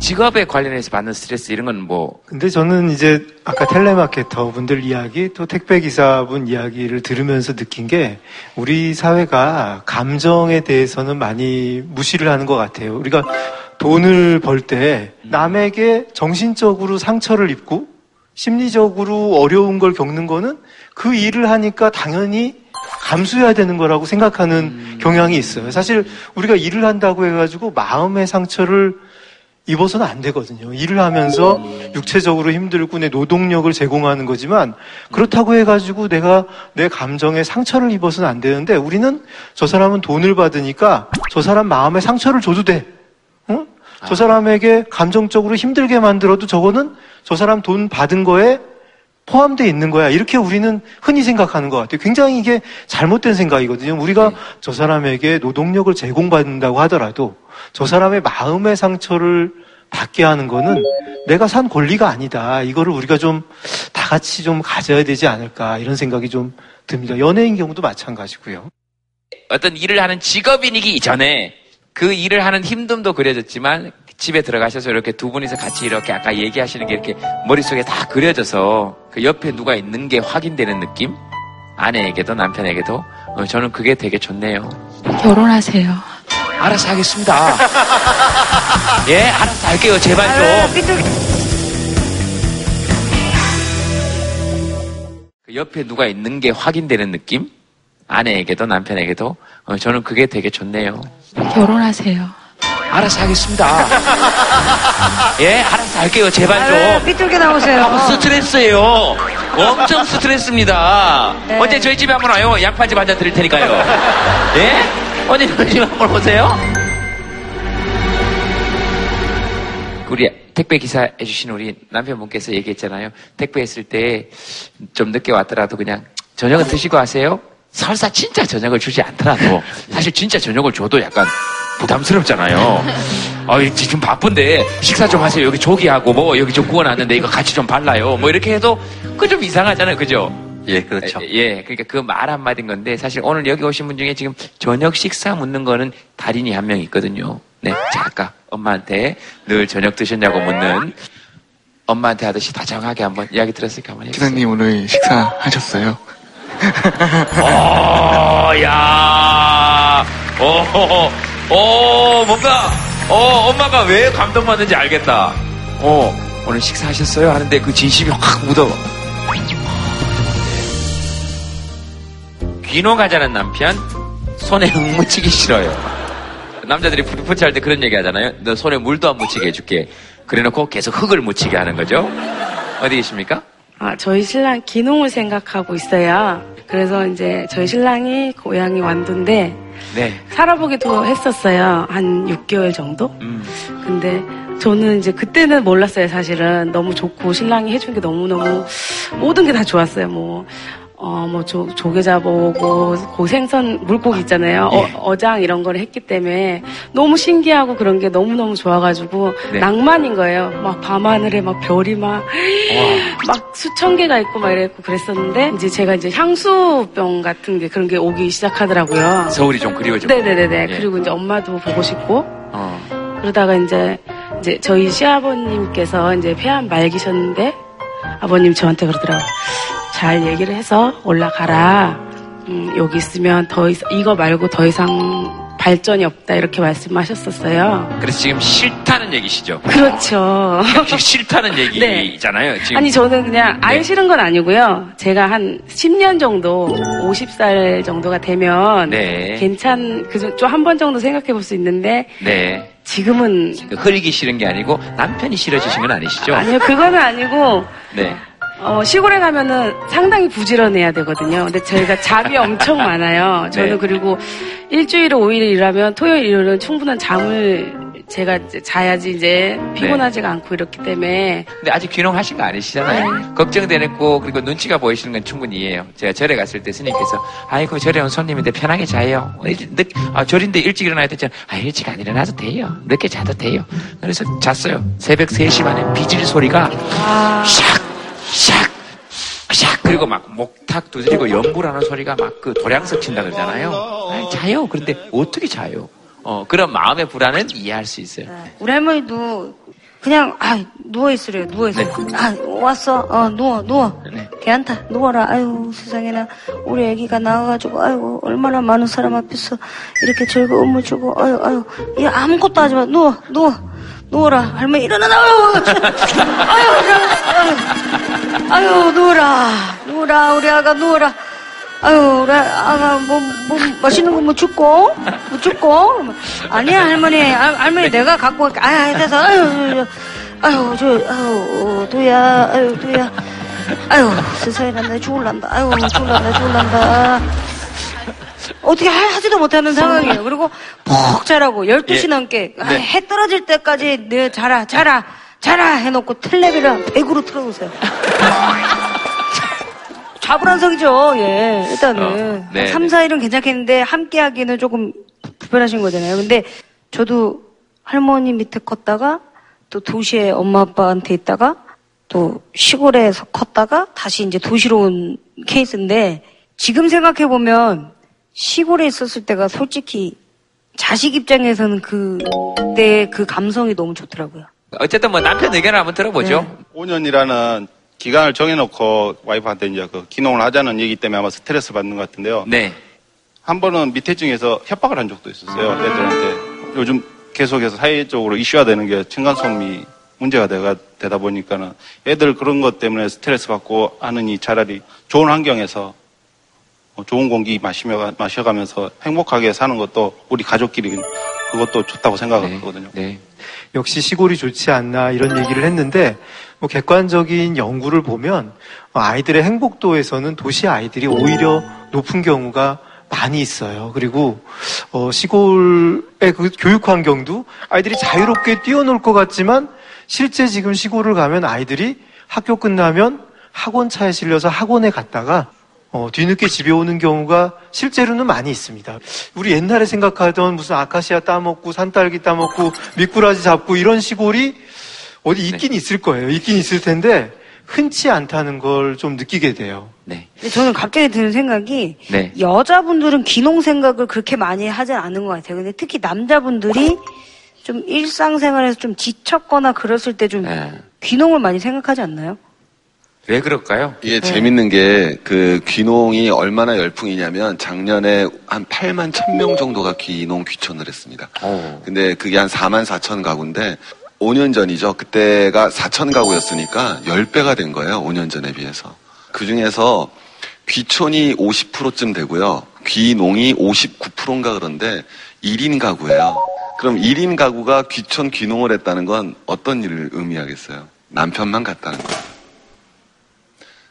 직업에 관련해서 받는 스트레스 이런 건 뭐 근데 저는 이제 아까 텔레마케터 분들 이야기 또 택배 기사분 이야기를 들으면서 느낀 게 우리 사회가 감정에 대해서는 많이 무시를 하는 것 같아요. 우리가 돈을 벌 때 남에게 정신적으로 상처를 입고 심리적으로 어려운 걸 겪는 거는 그 일을 하니까 당연히 감수해야 되는 거라고 생각하는 경향이 있어요. 사실 우리가 일을 한다고 해가지고 마음의 상처를 입어서는 안 되거든요. 일을 하면서 육체적으로 힘들고 내 노동력을 제공하는 거지만 그렇다고 해가지고 내가 내 감정에 상처를 입어서는 안 되는데 우리는 저 사람은 돈을 받으니까 저 사람 마음에 상처를 줘도 돼. 응? 저 사람에게 감정적으로 힘들게 만들어도 저거는 저 사람 돈 받은 거에 포함되어 있는 거야. 이렇게 우리는 흔히 생각하는 것 같아요. 굉장히 이게 잘못된 생각이거든요. 우리가 저 사람에게 노동력을 제공받는다고 하더라도 저 사람의 마음의 상처를 받게 하는 거는 내가 산 권리가 아니다. 이거를 우리가 좀 다 같이 좀 가져야 되지 않을까. 이런 생각이 좀 듭니다. 연예인 경우도 마찬가지고요. 어떤 일을 하는 직업인이기 이전에 그 일을 하는 힘듦도 그려졌지만 집에 들어가셔서 이렇게 두 분이서 같이 이렇게 아까 얘기하시는 게 이렇게 머릿속에 다 그려져서 그 옆에 누가 있는 게 확인되는 느낌? 아내에게도 남편에게도 어, 저는 그게 되게 좋네요. 결혼하세요. 알아서 하겠습니다. 예, 알아서 할게요. 제발 좀. 그 옆에 누가 있는 게 확인되는 느낌? 아내에게도 남편에게도 어, 저는 그게 되게 좋네요. 결혼하세요. 알아서 하겠습니다. 예, 알아서 할게요. 제발 좀. 삐뚤게 나오세요. 너무 스트레스예요. 엄청 스트레스입니다. 네. 언제 저희 집에 한번 와요. 양파즙 한 잔 드릴 테니까요. 예? 언제 저희 집에 한번 오세요. 우리 택배 기사 해주신 우리 남편분께서 얘기했잖아요. 택배 했을 때 좀 늦게 왔더라도 그냥 저녁은 드시고 하세요. 설사 진짜 저녁을 주지 않더라도 사실 진짜 저녁을 줘도 약간 부담스럽잖아요. 아, 지금 바쁜데 식사 좀 하세요. 여기 조기하고 뭐 여기 좀 구워놨는데 이거 같이 좀 발라요. 뭐 이렇게 해도 그 좀 이상하잖아요. 그죠? 예, 그렇죠. 예, 그러니까 그 말 한마디인 건데 사실 오늘 여기 오신 분 중에 지금 저녁 식사 묻는 거는 달인이 한 명 있거든요. 네, 자, 아까 엄마한테 늘 저녁 드셨냐고 묻는 엄마한테 하듯이 다정하게 한번 이야기 들었으니까 한번 해주세요. 기사님 오늘 식사하셨어요? 어, 야, 어, 어, 뭔가, 어, 엄마가 왜 감동받는지 알겠다. 어, 오늘 식사하셨어요? 하는데 그 진심이 확 묻어. 귀농 가자는 남편, 손에 흙 묻히기 싫어요. 남자들이 프로포즈 할때 그런 얘기 하잖아요. 너 손에 물도 안 묻히게 해줄게. 그래 놓고 계속 흙을 묻히게 하는 거죠. 어디 계십니까? 아, 저희 신랑 기농을 생각하고 있어요. 그래서 이제 저희 신랑이 고향이 완도인데 네. 살아보기도 했었어요. 한 6개월 정도? 음. 근데 저는 이제 그때는 몰랐어요, 사실은. 너무 좋고 신랑이 해준 게 너무너무 모든 게 다 좋았어요. 뭐, 어, 뭐, 조, 조개 잡아오고, 고 생선, 물고기 있잖아요. 예. 어, 장 이런 걸 했기 때문에 너무 신기하고 그런 게 너무너무 좋아가지고 네. 낭만인 거예요. 막 밤하늘에 막 별이 막, 막 수천 개가 있고 막 이랬고 그랬었는데 이제 제가 이제 향수병 같은 게 그런 게 오기 시작하더라고요. 서울이 좀 그리워졌고. 네네네네. 예. 그리고 이제 엄마도 보고 싶고 어. 그러다가 이제 이제 저희 시아버님께서 이제 폐암 말기셨는데 아버님 저한테 그러더라고요. 잘 얘기를 해서 올라가라. 음, 여기 있으면 더 이상 이거 말고 더 이상 발전이 없다 이렇게 말씀하셨었어요. 그래서 지금 싫다는 얘기시죠? 그렇죠. 싫다는 얘기잖아요. 지금. 아니 저는 그냥 아예 싫은 건 아니고요. 제가 한 10년 정도, 50살 정도가 되면 네. 괜찮 그좀 한 번 정도 생각해 볼 수 있는데 네. 지금은 그 흐리기 싫은 게 아니고 남편이 싫어지신 건 아니시죠? 아니요 그거는 아니고 네. 어, 시골에 가면은 상당히 부지런해야 되거든요. 근데 저희가 잠이 엄청 많아요. 저는 네. 그리고 일주일에 5일 일하면 토요일, 일요일은 충분한 잠을 제가 이제 자야지 이제 피곤하지가 않고 이렇기 때문에 근데 아직 귀농하신 거 아니시잖아요. 네. 걱정되고 그리고 눈치가 보이시는 건 충분히 이해해요. 제가 절에 갔을 때 스님께서 아이고 절에 온 손님인데 편하게 자요. 일- 늦, 아, 절인데 일찍 일어나야 되잖아. 아 일찍 안 일어나도 돼요. 늦게 자도 돼요. 그래서 잤어요. 새벽 3시 반에 비질 소리가 샥샥 그리고 막 목탁 두드리고 연불하는 소리가 막 그 도량석 친다 그러잖아요. 아이, 자요. 그런데 어떻게 자요? 어 그런 마음의 불안은 이해할 수 있어요. 네. 우리 할머니도 그냥 아 누워 있으래요. 누워 있어. 아 왔어. 어 누워 누워. 괜찮다. 누워라. 아유 세상에나 우리 아기가 나와가지고 아유 얼마나 많은 사람 앞에서 이렇게 즐거움을 주고 아유 아유 이 아무것도 하지 마. 누워 누워 누워라. 할머니 일어나 아유 아유 일어나. 아유, 아유 누워라 누워라 우리 아가 누워라. 아유, 우리 아가 뭐, 뭐 맛있는 거 뭐 줍고 뭐 줍고 아니야 할머니. 할- 할머니 내가 갖고. 아유 돼서 아유 아유 저 아유 두야. 아유 두야. 아유 세상에 나 죽을란다. 아유 죽을란다 죽을란다. 어떻게 하- 하지도 못하는 상황이에요. 그리고 푹 자라고 12시 예. 넘게 아, 네. 해 떨어질 때까지 내 자라 자라 자라 해놓고 텔레비랑 100으로 틀어놓으세요 자불안석이죠. 예 일단은. 어, 네, 3, 4일은 괜찮겠는데 함께 하기는 조금 불편하신 거잖아요. 근데 저도 할머니 밑에 컸다가 또 도시에 엄마 아빠한테 있다가 또 시골에서 컸다가 다시 이제 도시로 온 케이스인데 지금 생각해 보면 시골에 있었을 때가 솔직히 자식 입장에서는 그때 그 감성이 너무 좋더라고요. 어쨌든 뭐 남편 의견을 한번 들어보죠. 5년이라는 기간을 정해놓고 와이프한테 이제 그 기농을 하자는 얘기 때문에 아마 스트레스 받는 것 같은데요. 네. 한 번은 밑에 층에서 협박을 한 적도 있었어요. 애들한테. 요즘 계속해서 사회적으로 이슈화 되는 게 층간소음이 문제가 되가, 되다 보니까는 애들 그런 것 때문에 스트레스 받고 하느니 차라리 좋은 환경에서 뭐 좋은 공기 마시며, 마셔가면서 행복하게 사는 것도 우리 가족끼리 그것도 좋다고 생각하거든요. 역시 시골이 좋지 않나 이런 얘기를 했는데 뭐 객관적인 연구를 보면 아이들의 행복도에서는 도시 아이들이 오히려 높은 경우가 많이 있어요. 그리고 어, 시골의 그 교육 환경도 아이들이 자유롭게 뛰어놀 것 같지만 실제 지금 시골을 가면 아이들이 학교 끝나면 학원 차에 실려서 학원에 갔다가 어, 뒤늦게 집에 오는 경우가 실제로는 많이 있습니다. 우리 옛날에 생각하던 무슨 아카시아 따먹고 산딸기 따먹고 미꾸라지 잡고 이런 시골이 어디 있긴 있을 거예요. 있긴 있을 텐데 흔치 않다는 걸 좀 느끼게 돼요. 네. 근데 저는 갑자기 드는 생각이 네. 여자분들은 귀농 생각을 그렇게 많이 하진 않은 것 같아요. 근데 특히 남자분들이 좀 일상생활에서 좀 지쳤거나 그랬을 때좀 네. 귀농을 많이 생각하지 않나요? 왜 그럴까요? 이게 재밌는 게 그 귀농이 얼마나 열풍이냐면 작년에 한 8만 1000명 정도가 귀농 귀촌을 했습니다. 근데 그게 한 4만 4천 가구인데 5년 전이죠. 그때가 4천 가구였으니까 10배가 된 거예요. 5년 전에 비해서. 그 중에서 귀촌이 50%쯤 되고요. 귀농이 59%인가 그런데 1인 가구예요. 그럼 1인 가구가 귀촌 귀농을 했다는 건 어떤 일을 의미하겠어요? 남편만 갔다는 거예요.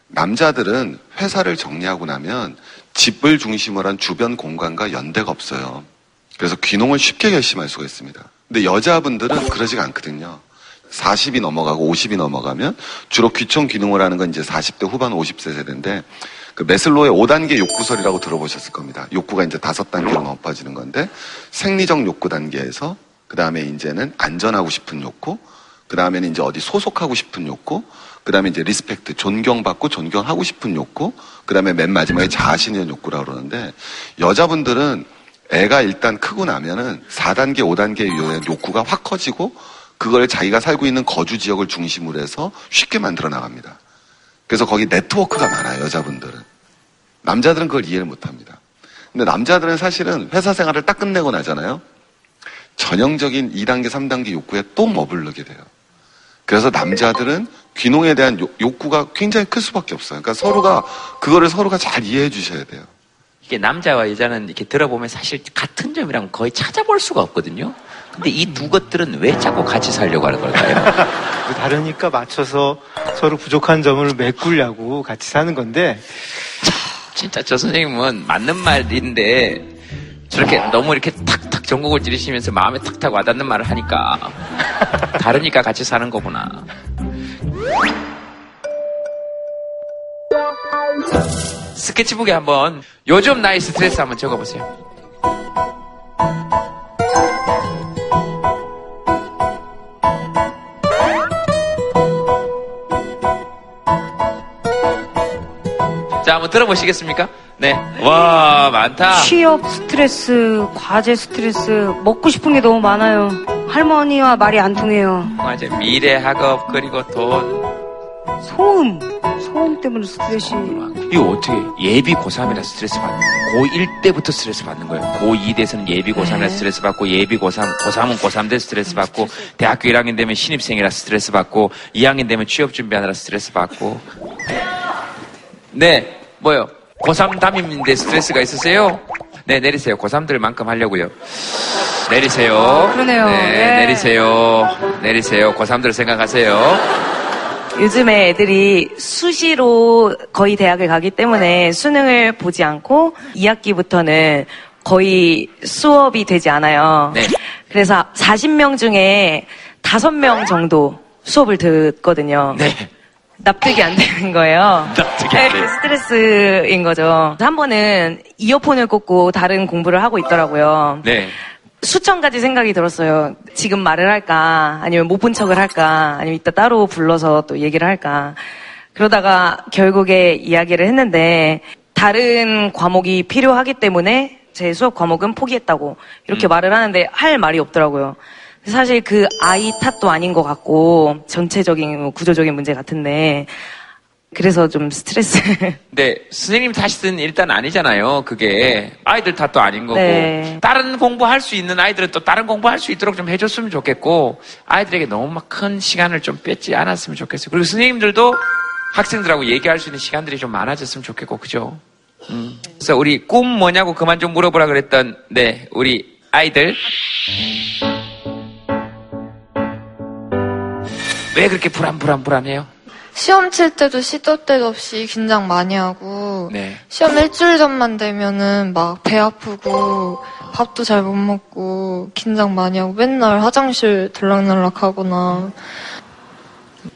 남자들은 회사를 정리하고 나면 집을 중심으로 한 주변 공간과 연대가 없어요. 그래서 귀농을 쉽게 결심할 수가 있습니다. 근데 여자분들은 그러지가 않거든요. 40이 넘어가고 50이 넘어가면 주로 귀촌 귀농을 하는 건 이제 40대 후반 50세 세대인데 그 매슬로의 5단계 욕구설이라고 들어보셨을 겁니다. 욕구가 이제 다섯 단계로 높아지는 건데 생리적 욕구 단계에서 그 다음에 이제는 안전하고 싶은 욕구, 그 다음에는 이제 어디 소속하고 싶은 욕구, 그 다음에 이제 respect, 존경받고 존경하고 싶은 욕구, 그 다음에 맨 마지막에 자아실현의 욕구라고 그러는데 여자분들은 애가 일단 크고 나면은 4단계, 5단계의 욕구가 확 커지고 그걸 자기가 살고 있는 거주 지역을 중심으로 해서 쉽게 만들어 나갑니다. 그래서 거기 네트워크가 많아요, 여자분들은. 남자들은 그걸 이해를 못 합니다. 근데 남자들은 사실은 회사 생활을 딱 끝내고 나잖아요. 전형적인 2단계, 3단계 욕구에 또 머무르게 돼요. 그래서 남자들은 귀농에 대한 욕- 욕구가 굉장히 클 수밖에 없어요. 그러니까 서로가, 그거를 서로가 잘 이해해 주셔야 돼요. 이게 남자와 여자는 이렇게 들어보면 사실 같은 점이랑 거의 찾아볼 수가 없거든요. 근데 이 두 것들은 왜 자꾸 같이 살려고 하는 걸까요? 다르니까 맞춰서 서로 부족한 점을 메꾸려고 같이 사는 건데 진짜 저 선생님은 맞는 말인데 저렇게 너무 이렇게 탁탁 전곡을 찌르시면서 마음에 탁탁 와닿는 말을 하니까 다르니까 같이 사는 거구나. 스케치북에 한번 요즘 나의 스트레스 한번 적어보세요. 자, 한번 들어보시겠습니까? 네. 와, 많다. 취업 스트레스, 과제 스트레스, 먹고 싶은 게 너무 많아요. 할머니와 말이 안 통해요. 맞아. 미래 학업 그리고 돈. 소음. 소음 때문에 스트레스. 이거 어떻게 예비 고3이라 스트레스 받는 거예요? 고1 때부터 스트레스 받는 거예요. 고2 돼서는 예비 고3이라 네. 스트레스 받고 예비 고3, 고3은 고3 때 스트레스 받고 대학교 1학년 되면 신입생이라 스트레스 받고 2학년 되면 취업 준비하느라 스트레스 받고 네, 뭐요? 고3 담임인데 스트레스가 있으세요? 네, 내리세요. 고3들 만큼 하려고요. 내리세요. 그러네요. 네, 예. 내리세요. 내리세요. 고3들 생각하세요. 요즘에 애들이 수시로 거의 대학을 가기 때문에 수능을 보지 않고 2학기부터는 거의 수업이 되지 않아요. 네. 그래서 40명 중에 5명 정도 수업을 듣거든요. 네. 납득이 안 되는 거예요. 납득이 안 돼요. 스트레스인 거죠. 한 번은 이어폰을 꽂고 다른 공부를 하고 있더라고요. 네. 수천 가지 생각이 들었어요. 지금 말을 할까? 아니면 못 본 척을 할까? 아니면 이따 따로 불러서 또 얘기를 할까? 그러다가 결국에 이야기를 했는데 다른 과목이 필요하기 때문에 제 수업 과목은 포기했다고 이렇게 말을 하는데 할 말이 없더라고요. 사실 그 아이 탓도 아닌 것 같고 전체적인 뭐 구조적인 문제 같은데 그래서 좀 스트레스. 네, 선생님 탓은 일단 아니잖아요. 그게 아이들 탓도 아닌 거고 네. 다른 공부할 수 있는 아이들은 또 다른 공부할 수 있도록 좀 해줬으면 좋겠고 아이들에게 너무 막 큰 시간을 좀 뺏지 않았으면 좋겠어요. 그리고 선생님들도 학생들하고 얘기할 수 있는 시간들이 좀 많아졌으면 좋겠고 그죠? 음. 그래서 우리 꿈 뭐냐고 그만 좀 물어보라 그랬던 네 우리 아이들 왜 그렇게 불안 불안 불안해요? 시험 칠 때도 시도 때도 없이 긴장 많이 하고 네. 시험 일주일 전만 되면은 막 배 아프고 밥도 잘 못 먹고 긴장 많이 하고 맨날 화장실 들락날락 하거나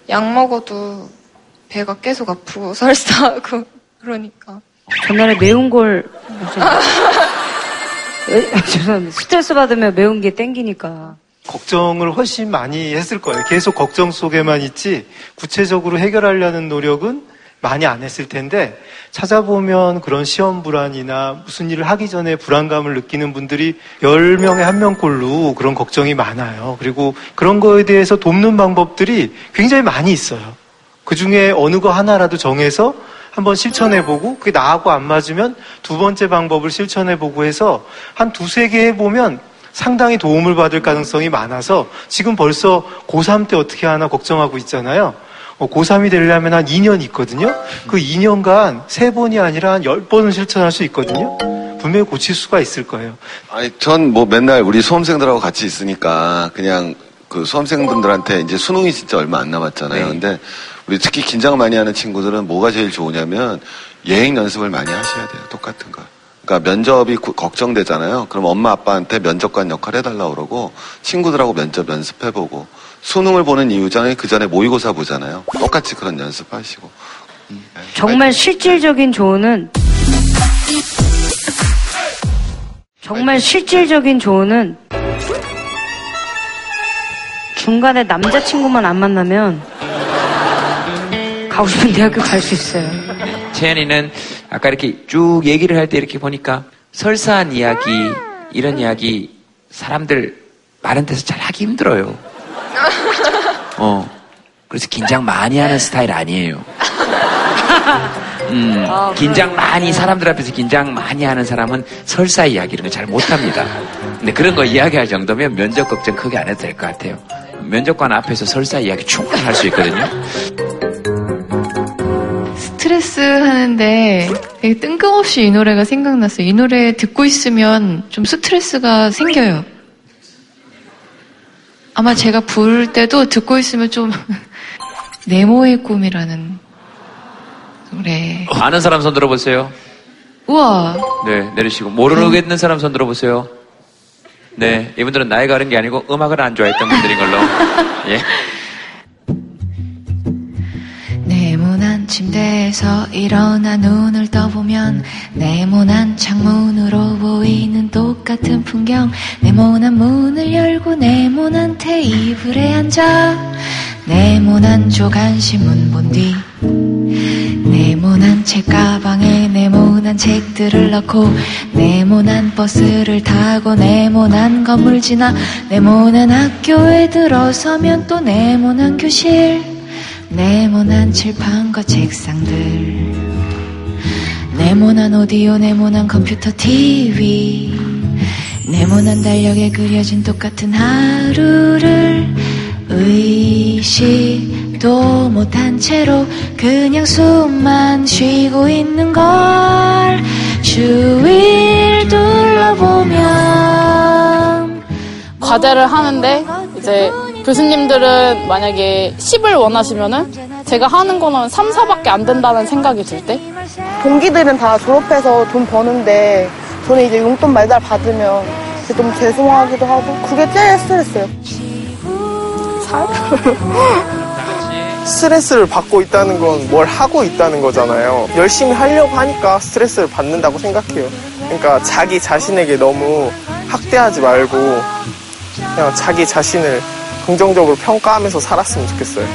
약 먹어도 배가 계속 아프고 설사하고 그러니까 전날에 매운 걸 죄송합니다. 스트레스 받으면 매운 게 땡기니까. 걱정을 훨씬 많이 했을 거예요. 계속 걱정 속에만 있지 구체적으로 해결하려는 노력은 많이 안 했을 텐데 찾아보면 그런 시험 불안이나 무슨 일을 하기 전에 불안감을 느끼는 분들이 10명에 한 명꼴로 그런 걱정이 많아요. 그리고 그런 거에 대해서 돕는 방법들이 굉장히 많이 있어요. 그 중에 어느 거 하나라도 정해서 한번 실천해보고 그게 나하고 안 맞으면 두 번째 방법을 실천해보고 해서 한 두세 개 해보면 상당히 도움을 받을 가능성이 많아서 지금 벌써 고3 때 어떻게 하나 걱정하고 있잖아요. 어, 고3이 되려면 한 2년 있거든요. 그 2년간 세번이 아니라 한 10번은 실천할 수 있거든요. 분명히 고칠 수가 있을 거예요. 아니, 전 뭐 맨날 우리 수험생들하고 같이 있으니까 그냥 그 수험생분들한테 이제 수능이 진짜 얼마 안 남았잖아요. 근데 우리 특히 긴장 많이 하는 친구들은 뭐가 제일 좋으냐면 예행 연습을 많이 하셔야 돼요. 똑같은 거. 그러니까 면접이 구- 걱정되잖아요. 그럼 엄마 아빠한테 면접관 역할 해달라고 그러고 친구들하고 면접 연습해보고 수능을 보는 이유잖아요. 그 전에 모의고사 보잖아요. 똑같이 그런 연습하시고. 정말 실질적인 조언은 정말 실질적인 조언은 중간에 남자친구만 안 만나면 가고 싶은 대학교 갈 수 있어요. 채연이는 아까 이렇게 쭉 얘기를 할 때 이렇게 보니까 설사한 이야기, 이런 이야기 사람들 많은 데서 잘 하기 힘들어요. 어. 그래서 긴장 많이 하는 스타일 아니에요. 음, 아, 긴장 많이, 사람들 앞에서 긴장 많이 하는 사람은 설사 이야기 이런 거 잘 못합니다. 근데 그런 거 이야기할 정도면 면접 걱정 크게 안 해도 될 것 같아요. 면접관 앞에서 설사 이야기 충분히 할 수 있거든요. 스트레스 하는데 되게 뜬금없이 이 노래가 생각났어요. 이 노래 듣고 있으면 좀 스트레스가 생겨요. 아마 제가 부를 때도 듣고 있으면 좀 네모의 꿈이라는 노래. 아는 사람 손 들어보세요. 우와. 네, 내리시고. 모르겠는 사람 손 들어보세요. 네, 이분들은 나이가 어린 게 아니고 음악을 안 좋아했던 분들인 걸로. 예. 침대에서 일어나 눈을 떠보면 네모난 창문으로 보이는 똑같은 풍경 네모난 문을 열고 네모난 테이블에 앉아 네모난 조간신문 본 뒤 네모난 책가방에 네모난 책들을 넣고 네모난 버스를 타고 네모난 건물 지나 네모난 학교에 들어서면 또 네모난 교실 네모난 칠판과 책상들 네모난 오디오 네모난 컴퓨터 TV 네모난 달력에 그려진 똑같은 하루를 의식도 못한 채로 그냥 숨만 쉬고 있는 걸 주위를 둘러보면 과제를 하는데 이제 교수님들은 만약에 10을 원하시면은 제가 하는 거는 3, 4밖에 안 된다는 생각이 들 때 동기들은 다 졸업해서 돈 버는데 저는 이제 용돈 매달 받으면 좀 죄송하기도 하고 그게 제일 스트레스예요. 스트레스를 받고 있다는 건 뭘 하고 있다는 거잖아요. 열심히 하려고 하니까 스트레스를 받는다고 생각해요. 그러니까 자기 자신에게 너무 학대하지 말고 그냥 자기 자신을 긍정적으로 평가하면서 살았으면 좋겠어요.